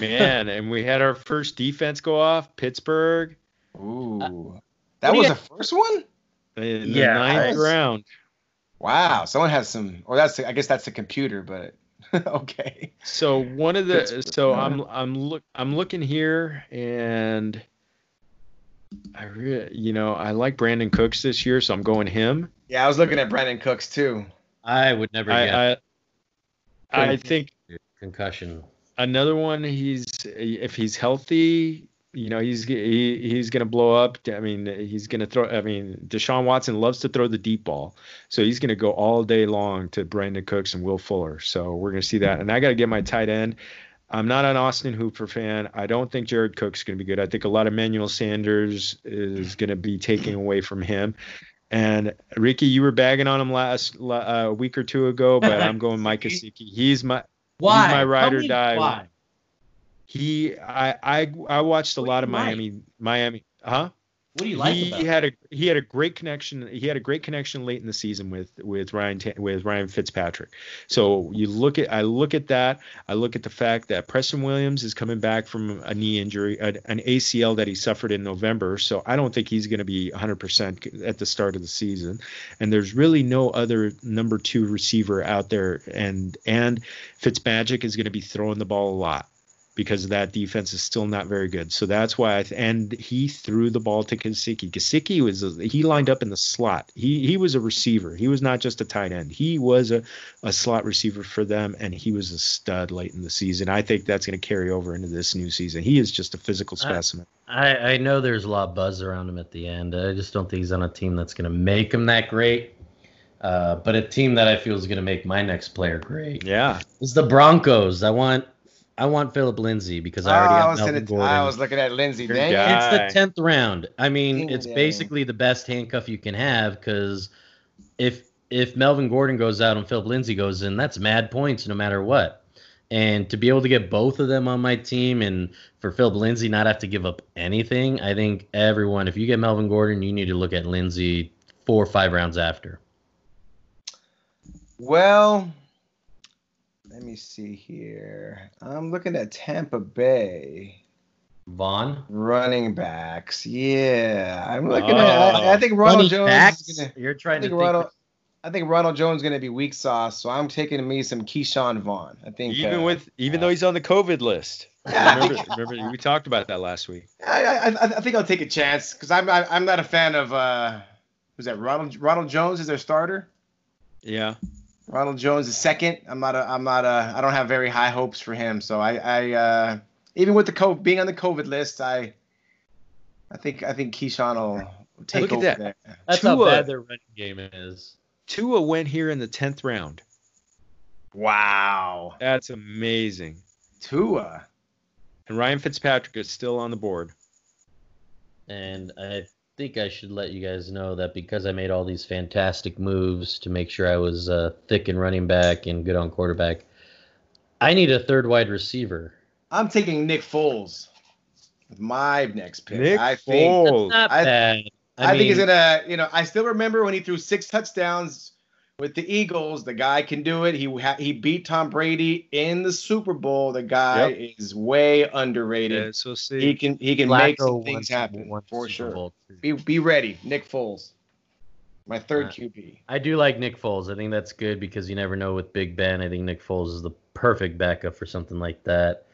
Man, and we had our first defense go off, Pittsburgh. Ooh, uh, that was the first one. In the yeah, ninth round. Wow, someone has some. Or that's I guess that's the computer, but okay. So one of the Pittsburgh. so I'm I'm look I'm looking here and I really, you know, I like Brandin Cooks this year, so I'm going him. Yeah, I was looking at Brandin Cooks too. I would never. I I, I think concussion. Another one. He's if he's healthy, you know, he's he, he's going to blow up. I mean, he's going to throw. I mean, Deshaun Watson loves to throw the deep ball, so he's going to go all day long to Brandin Cooks and Will Fuller. So we're going to see that. And I got to get my tight end. I'm not an Austin Hooper fan. I don't think Jared Cook's going to be good. I think a lot of Emmanuel Sanders is going to be taking away from him. And Ricky, you were bagging on him last a uh, week or two ago, but I'm going Mike Gesicki. He's my why? He's my ride or die. Why? He I I I watched a what lot of Miami like? Miami. Huh? What do you like? He had a he had a great connection. He had a great connection late in the season with with Ryan with Ryan Fitzpatrick. So you look at I look at that. I look at the fact that Preston Williams is coming back from a knee injury, an ACL that he suffered in November. So I don't think he's going to be 100% at the start of the season. And there's really no other number two receiver out there. And and Fitzmagic is going to be throwing the ball a lot because that defense is still not very good. So that's why I th- and he threw the ball to Gesicki. Gesicki was a, he lined up in the slot. He he was a receiver. He was not just a tight end. He was a, a slot receiver for them, and he was a stud late in the season. I think that's going to carry over into this new season. He is just a physical specimen. I, I know there's a lot of buzz around him at the end. I just don't think he's on a team that's going to make him that great. Uh, but a team that I feel is going to make my next player great. Yeah, is the Broncos. I want I want Phillip Lindsay because I already oh, have Melvin Gordon. I was looking at Lindsay. Dang it's the tenth round. I mean, Dang it's basically the best handcuff you can have because if if Melvin Gordon goes out and Phillip Lindsay goes in, that's mad points no matter what. And to be able to get both of them on my team and for Phillip Lindsay not have to give up anything, I think everyone, if you get Melvin Gordon, you need to look at Lindsay four or five rounds after. Well, let me see here. I'm looking at Tampa Bay. Vaughn running backs. Yeah, I'm looking oh, at. I, I, think Ronald Jones. Backs? Gonna, You're trying to think. Ronald, I think Ronald Jones is going to be weak sauce, so I'm taking me some Ke'Shawn Vaughn. I think even uh, with even uh, though he's on the COVID list. remember, remember, we talked about that last week. I, I, I think I'll take a chance because I'm I, am i am not a fan of uh, who's that? Ronald Ronald Jones is their starter. Yeah. Ronald Jones is second. I'm not a, I'm not a, I don't have very high hopes for him. So I, I uh, even with the COVID, being on the COVID list, I, I think, I think Ke'Shawn will take Look over that. there. That's Tua, how bad their running game is. Tua went here in the tenth round. Wow, that's amazing. Tua. And Ryan Fitzpatrick is still on the board. And I think I should let you guys know that because I made all these fantastic moves to make sure I was uh, thick and running back and good on quarterback, I need a third wide receiver. I'm taking Nick Foles with my next pick. Nick I think, Foles. That's not I, bad. I, I mean, think he's gonna. You know, I still remember when he threw six touchdowns with the Eagles. The guy can do it. He ha- he beat Tom Brady in the Super Bowl. The guy yep. is way underrated. Yeah, so see, he can he can Flacco make some things happen for sure. Be be ready, Nick Foles. My third uh, QB. I do like Nick Foles. I think that's good because you never know with Big Ben. I think Nick Foles is the perfect backup for something like that.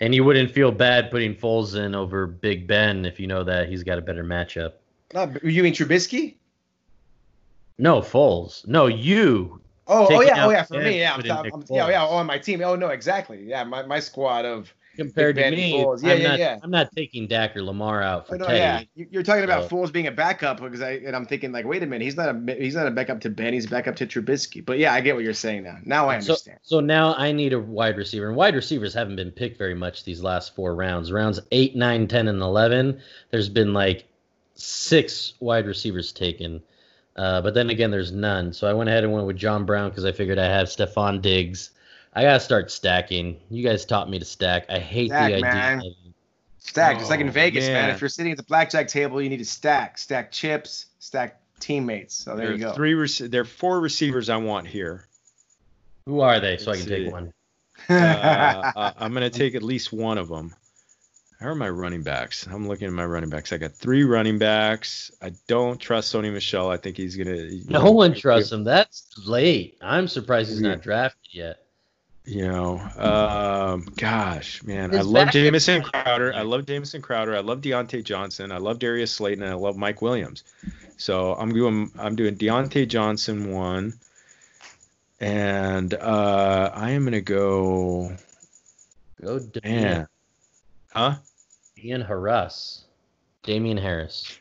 And you wouldn't feel bad putting Foles in over Big Ben if you know that he's got a better matchup. Not, you mean Trubisky? No, Foles. No, you. Oh, oh yeah, oh yeah, for me, yeah, I'm, I'm, yeah, yeah, oh, on my team. Oh no, exactly. Yeah, my, my squad of compared to me. Foles. Yeah, I'm yeah, not, yeah. I'm not taking Dak or Lamar out for oh, no, Teddy. Yeah, you're talking about so. Foles being a backup because I and I'm thinking like, wait a minute, he's not a he's not a backup to Ben, he's backup to Trubisky. But yeah, I get what you're saying now. Now I understand. So, so now I need a wide receiver, and wide receivers haven't been picked very much these last four rounds. Rounds eight, nine, ten, and eleven. There's been like six wide receivers taken. Uh, but then again, there's none. So I went ahead and went with John Brown because I figured I have Stefon Diggs I gotta start stacking. You guys taught me to stack. I hate stack, the idea. Man. Of... Stack, oh, just like in oh, Vegas, man. man. If you're sitting at the blackjack table, you need to stack, stack chips, stack teammates. So there, there you go. Three. Rec- there are four receivers I want here. Who are they? So Let's I can see. take one. uh, uh, I'm gonna take at least one of them. How are my running backs? I'm looking at my running backs. I got three running backs. I don't trust Sony Michel. I think he's gonna. No know, one trusts him. That's late. I'm surprised he's not drafted yet. You know, um, gosh, man, His I love Jamison Crowder. I love Jamison Crowder. I love Diontae Johnson. I love Darius Slayton, and I love Mike Williams. So I'm doing I'm doing Diontae Johnson one, and uh, I am gonna go. Go, man. Huh? Ian Harris. Damien Harris.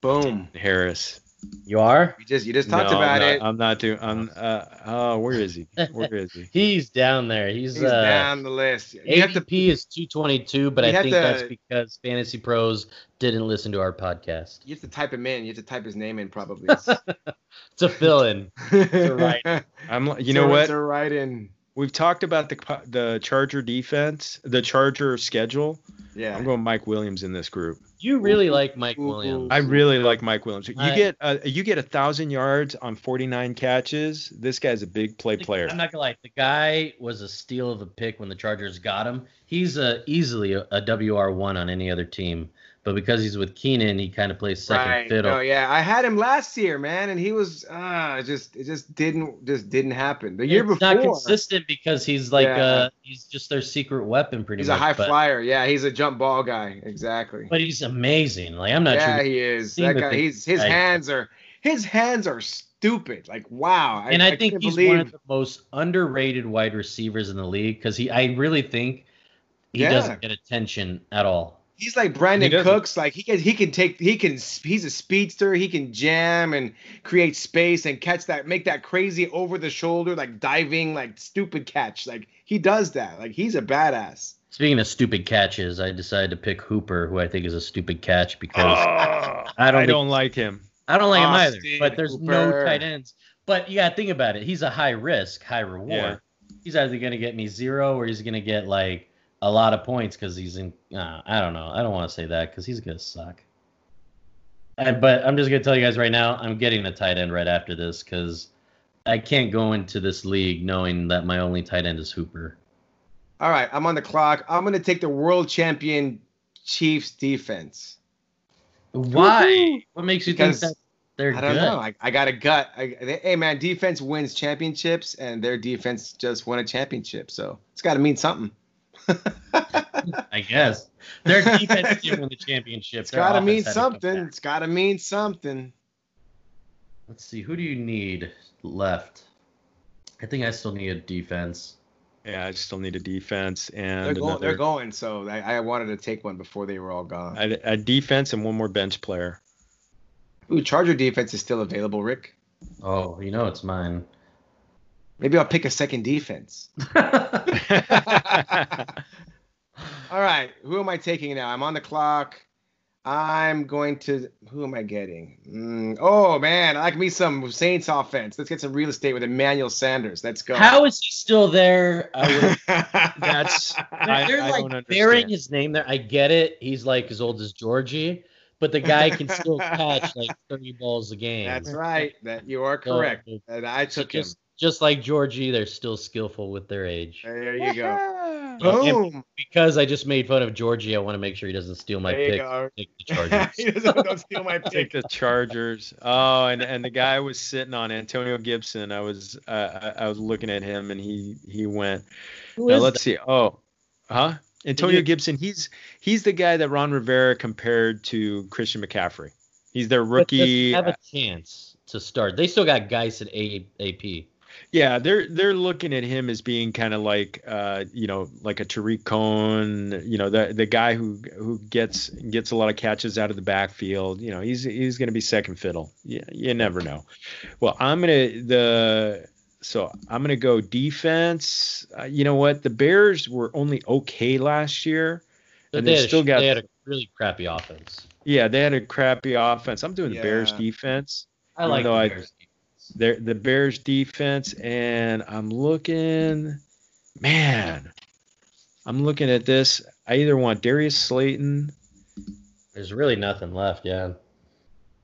Boom. Harris. You are? You just you just talked no, about I'm not, it. I'm not doing. I'm. Uh, oh, where is he? Where is he? He's down there. He's, He's uh, down the list. You ADP to, is 222, but I think to, that's because Fantasy Pros didn't listen to our podcast. You have to type him in. You have to type his name in, probably. it's a fill in. right. I'm. You know what? It's a write in. We've talked about the the Charger defense, the Charger schedule. Yeah, I'm going Mike Williams in this group. You really like Mike Williams. I really like Mike Williams. You I, get a, you get a thousand yards on 49 catches. This guy's a big play player. I'm not gonna lie. The guy was a steal of a pick when the Chargers got him. He's a, easily a, a WR one on any other team. But because he's with Keenan, he kind of plays second right. fiddle. Oh yeah, I had him last year, man, and he was ah, uh, just it just didn't just didn't happen. The year it's before, not consistent because he's like yeah. uh he's just their secret weapon, pretty he's much. He's a high but, flyer, yeah. He's a jump ball guy, exactly. But he's amazing. Like I'm not yeah, sure. Yeah, he is. That guy, he's his hands are his hands are stupid. Like wow. And I, I think he's believe... one of the most underrated wide receivers in the league because he I really think he yeah. doesn't get attention at all. He's like Brandin Cooks. Like he can he can take he can he's a speedster. He can jam and create space and catch that make that crazy over the shoulder like diving like stupid catch. Like he does that. Like he's a badass. Speaking of stupid catches, I decided to pick Hooper, who I think is a stupid catch because oh, I don't I don't like him. I don't like Austin, him ah, either. But there's Hooper. no tight ends. But you got to think about it. He's a high risk, high reward. Yeah. He's either going to get me zero or he's going to get like a lot of points because he's in. Uh, I don't know. I don't want to say that because he's gonna suck. I, but I'm just gonna tell you guys right now. I'm getting a tight end right after this because I can't go into this league knowing that my only tight end is Hooper. All right, I'm on the clock. I'm gonna take the world champion Chiefs defense. Why? Woo-hoo! What makes you because, think that they're I don't good? know. I, I got a gut. I, they, hey man, defense wins championships, and their defense just won a championship, so it's got to mean something. I guess their defense did win the championship. It's got to mean something. It's got to mean something. Let's see. Who do you need left? I think I still need a defense. Yeah, I still need a defense and they're going. Another, they're going so I, I, wanted to take one before they were all gone. A, a defense and one more bench player. Ooh, Charger defense is still available, Rick. Oh, you know it's mine. Maybe I'll pick a second defense. All right, who am I taking now? I'm on the clock. I'm going to. Who am I getting? Mm, oh man, I like me some Saints offense. Let's get some real estate with Emmanuel Sanders. Let's go. How is he still there? that's they're, I, like bearing his name there. I get it. He's like as old as Georgie, but the guy can still catch like 30 balls a game. That's right. That you are correct. So, and I took so just, him just like Georgie, they're still skillful with their age. There you go. Boom. because I just made fun of Georgie, I want to make sure he doesn't steal my pick. Take the Chargers. don't steal my pick. Take the Chargers. Oh, and and the guy was sitting on Antonio Gibson. I was uh, I was looking at him, and he he went. Who now, let's that? see. Oh, huh? Antonio you... Gibson. He's he's the guy that Ron Rivera compared to Christian McCaffrey. He's their rookie. have a chance to start. They still got guys at a- AP. Yeah, they're they're looking at him as being kind of like uh, you know, like a Tarik Cohen, you know, the the guy who who gets gets a lot of catches out of the backfield. You know, he's he's going to be second fiddle. Yeah, you never know. Well, I'm gonna the so I'm gonna go defense. Uh, you know what? The Bears were only okay last year, but and they, they still got they had a really crappy offense. Yeah, they had a crappy offense. I'm doing yeah. the Bears defense. I like the Bears. The the Bears defense, and I'm looking, man, I'm looking at this. I either want Darius Slayton. There's really nothing left, yeah.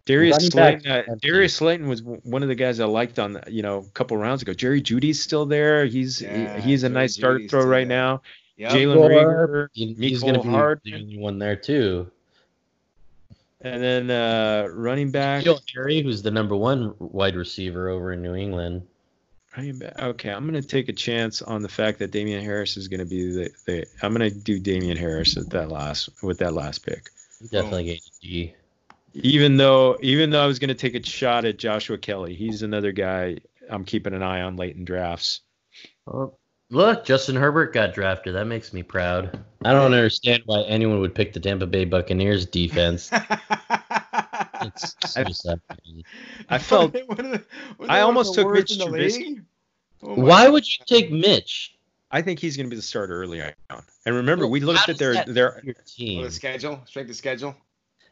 Darius Slayton. Uh, Darius Slayton was one of the guys I liked on you know a couple rounds ago. Jerry Jeudy's still there. He's yeah, he, he's a nice start throw right there. now. Yep. Jalen Reagor, he's going to be Hard. the only one there too. And then uh, running back, Harry, who's the number one wide receiver over in New England. Running back. Okay, I'm going to take a chance on the fact that Damien Harris is going to be the, the. I'm going to do Damien Harris at that last with that last pick. Definitely oh. G. Even though, even though I was going to take a shot at Joshua Kelley, he's another guy I'm keeping an eye on late in drafts. Well, look, Justin Herbert got drafted. That makes me proud. I don't understand why anyone would pick the Tampa Bay Buccaneers defense. it's I, I felt I almost took Mitch Trubisky. Oh why God. would you take Mitch? I think he's going to be the starter early on. And remember, well, we looked at their their team. Oh, the schedule, strength of schedule.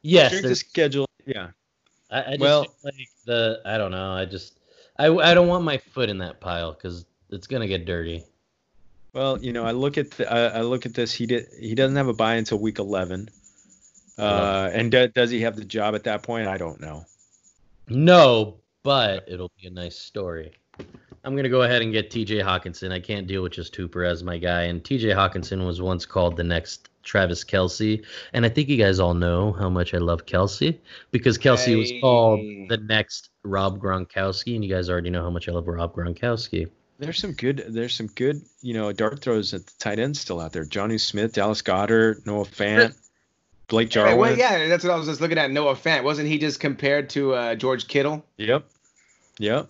Yes, strength of schedule. Yeah. I, I well, like the I don't know. I just I I don't want my foot in that pile because it's gonna get dirty. Well, you know, I look at the, I look at this. He did. He doesn't have a buy until week eleven. Uh, and do, does he have the job at that point? I don't know. No, but it'll be a nice story. I'm gonna go ahead and get T.J. Hockenson. I can't deal with just Hooper as my guy, and T.J. Hockenson was once called the next Travis Kelce, and I think you guys all know how much I love Kelce because Kelce hey. was called the next Rob Gronkowski, and you guys already know how much I love Rob Gronkowski. There's some good. There's some good. You know, dart throws at the tight end still out there. Jonnu Smith, Dallas Goedert, Noah Fant, Blake Jarwin. Well, yeah, that's what I was just looking at. Noah Fant wasn't he just compared to uh, George Kittle? Yep. Yep.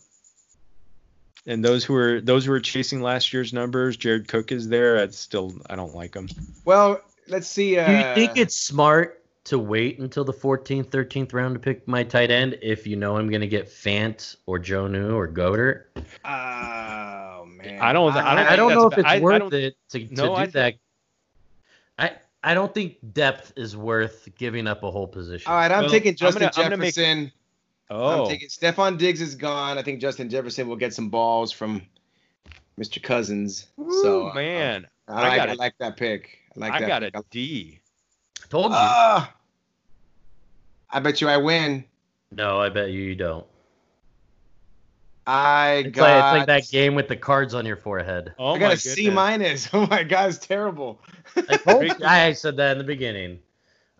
And those who are those who are chasing last year's numbers, Jared Cook is there. I still I don't like him. Well, let's see. Uh, Do you think it's smart to wait until the 14th, 13th round to pick my tight end if you know I'm going to get Fant or Jonnu or Goedert? Oh man, I don't. I don't, I don't know if it's I, worth I it to, to no, do I that. I I don't think depth is worth giving up a whole position. All right, I'm well, taking Justin I'm gonna, Jefferson. Make, oh, I'm taking Stefon Diggs is gone. I think Justin Jefferson will get some balls from Mr. Cousins. Ooh, so man, uh, I, I, like, I like that pick. I like I that. got pick. a D. Told you. Uh, I bet you I win. No, I bet you you don't. I it's got. Like, it's like that game with the cards on your forehead. Oh I got a C minus. Oh my god, it's terrible. I, I said that in the beginning.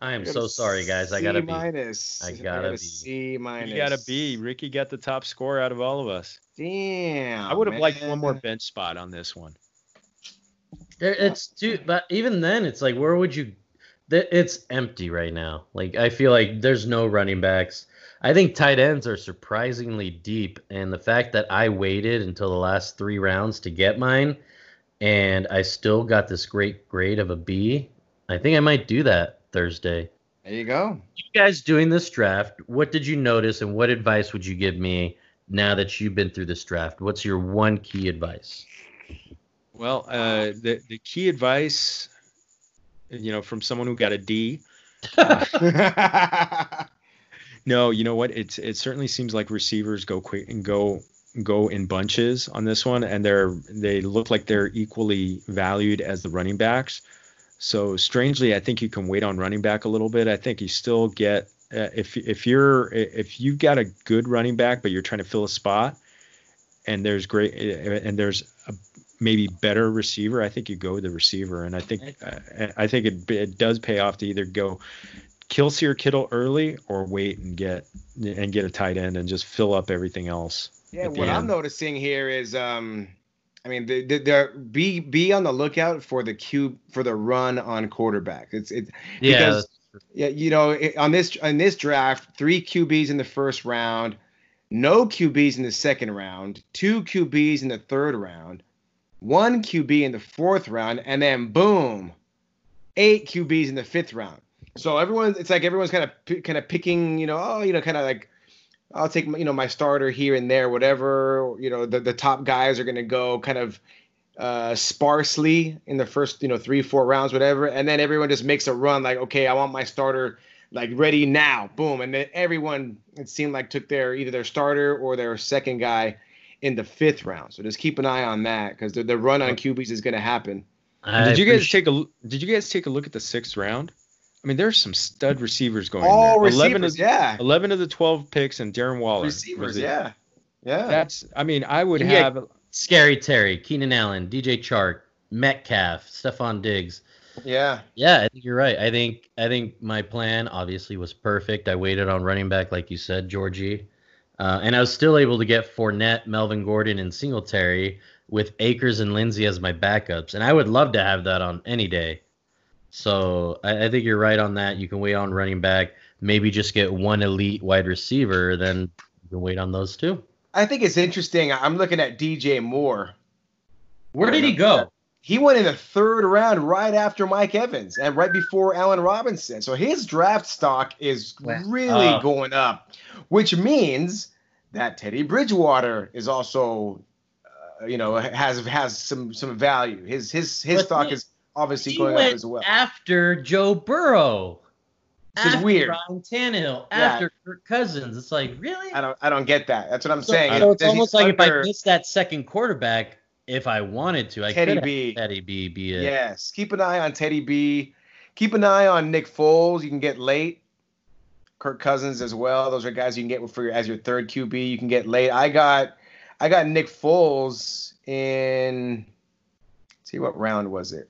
I am so sorry, guys. I got a B minus. I got a B. C minus. You got a B. Ricky got the top score out of all of us. Damn. I would have liked one more bench spot on this one. It's too, but even then, it's like, where would you it's empty right now. Like I feel like there's no running backs. I think tight ends are surprisingly deep, and the fact that I waited until the last three rounds to get mine, and I still got this great grade of a B, I think I might do that Thursday. There you go. You guys doing this draft, what did you notice, and what advice would you give me now that you've been through this draft? What's your one key advice? Well, uh, the the key advice you know, from someone who got a D. Uh, no, you know what? It's it certainly seems like receivers go quick and go go in bunches on this one, and they're they look like they're equally valued as the running backs. So strangely, I think you can wait on running back a little bit. I think you still get uh, if if you're if you've got a good running back, but you're trying to fill a spot, and there's great and there's a maybe better receiver, I think you go with the receiver, and I think uh, I think it it does pay off to either go Kelce or Kittle early or wait and get and get a tight end and just fill up everything else. Yeah, what I'm noticing here is, um, I mean, the, the, the, be be on the lookout for the cube for the run on quarterback. It's it yeah. Because, yeah, you know, it, on this on this draft, three QBs in the first round, no QBs in the second round, two QBs in the third round, one QB in the fourth round, and then boom, eight QBs in the fifth round. So everyone, it's like everyone's kind of kind of picking, you know, oh, you know, kind of like I'll take you know my starter here and there, whatever. You know, the the top guys are gonna go kind of uh, sparsely in the first you know three four rounds, whatever, and then everyone just makes a run like, okay, I want my starter like ready now, boom, and then everyone it seemed like took their either their starter or their second guy in the fifth round. So just keep an eye on that because the, the run on QBs is going to happen. I did you guys take a Did you guys take a look at the sixth round? I mean, there's some stud receivers going All there. Receivers, 11 of, yeah. 11 of the 12 picks and Darren Waller. Receivers, yeah. Yeah. That's, I mean, I would have. Scary Terry, Keenan Allen, DJ Chark, Metcalf, Stefon Diggs. Yeah. Yeah, I think you're right. I think I think my plan obviously was perfect. I waited on running back, like you said, Georgie. Uh, and I was still able to get Fournette, Melvin Gordon, and Singletary with Akers and Lindsay as my backups. And I would love to have that on any day. So I, I think you're right on that. You can wait on running back, maybe just get one elite wide receiver, then you can wait on those too. I think it's interesting. I'm looking at DJ Moore. Where did he go? He went in the third round right after Mike Evans and right before Allen Robinson. So his draft stock is really uh, going up, which means that Teddy Bridgewater is also, uh, you know, has has some some value. His his his stock is obviously he going up as well. After Joe Burrow. This is weird. Ryan Tannehill, after yeah. Kirk Cousins. It's like, really? I don't I don't get that. That's what I'm so, saying. So it's almost like under... if I miss that second quarterback, if I wanted to, I Teddy could B. Teddy B be it. Yes. Keep an eye on Teddy B. Keep an eye on Nick Foles. You can get late. Kirk Cousins as well. Those are guys you can get for your, as your third QB. You can get late. I got I got Nick Foles in see what round was it?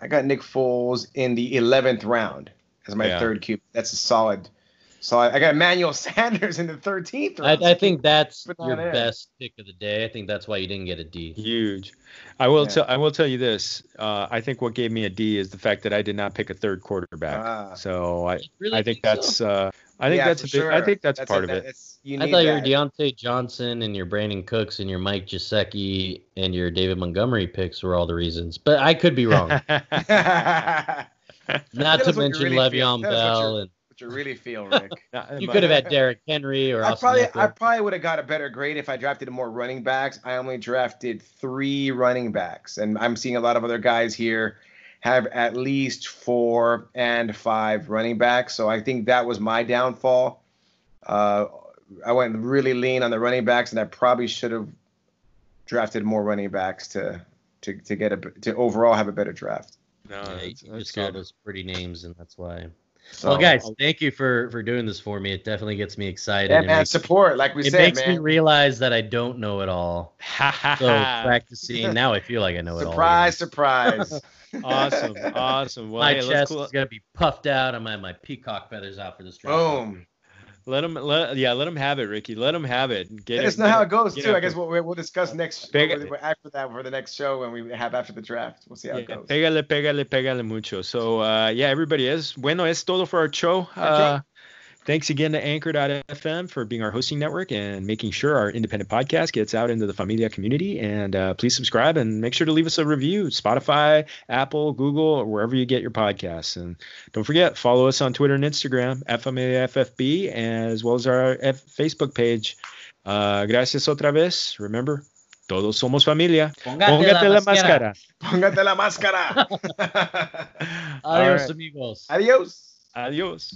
I got Nick Foles in the 11th round as my yeah. third QB. That's a solid. So I, I got Emmanuel Sanders in the 13th. I, I, think that's your best pick of the day. I think that's why you didn't get a D. Huge. I will yeah. tell. I will tell you this. Uh, I think what gave me a D is the fact that I did not pick a third quarterback. Ah. So I, really I think, think that's. So? Uh, I think yeah, that's a big. Sure. I think that's, that's part a, of it. I thought that. your Diontae Johnson and your Brandin Cooks and your Mike Gesicki and your David Montgomery picks were all the reasons, but I could be wrong. Not to mention really Le'Veon Bell and what you really feel, Rick. you could have had Derrick Henry or I probably I probably would have got a better grade if I drafted more running backs. I only drafted three running backs, and I'm seeing a lot of other guys here have at least four and five running backs. So I think that was my downfall. Uh, I went really lean on the running backs, and I probably should have drafted more running backs to to to get a to overall have a better draft. No, yeah, that's, you that's just saw those pretty names, and that's why. So, well, guys, thank you for for doing this for me. It definitely gets me excited. Yeah, man, support, like we it said, It makes man. me realize that I don't know it all. so practicing now, I feel like I know surprise, it all. Surprise, surprise. awesome, awesome. Well, my hey, chest cool. is gonna be puffed out. I'm gonna have my peacock feathers out for this draft. Boom. Let him, let yeah, let them have it, Ricky. Let him have it. Get let us know how it goes too. I guess we'll, we'll discuss next after that for the next show when we have after the draft. We'll see how yeah, it goes. Pégale, pégale, pégale mucho. So uh, yeah, everybody is bueno es todo for our show. Uh, Thanks again to Anchor.fm for being our hosting network and making sure our independent podcast gets out into the Familia community. And uh, please subscribe and make sure to leave us a review. Spotify, Apple, Google, or wherever you get your podcasts. And don't forget, follow us on Twitter and Instagram at FamiliaFFB, as well as our F- Facebook page. Uh, gracias otra vez. Remember, todos somos familia. Póngate, Póngate la, la, máscara. Póngate la máscara. Adiós, right. amigos. Adiós. Adiós.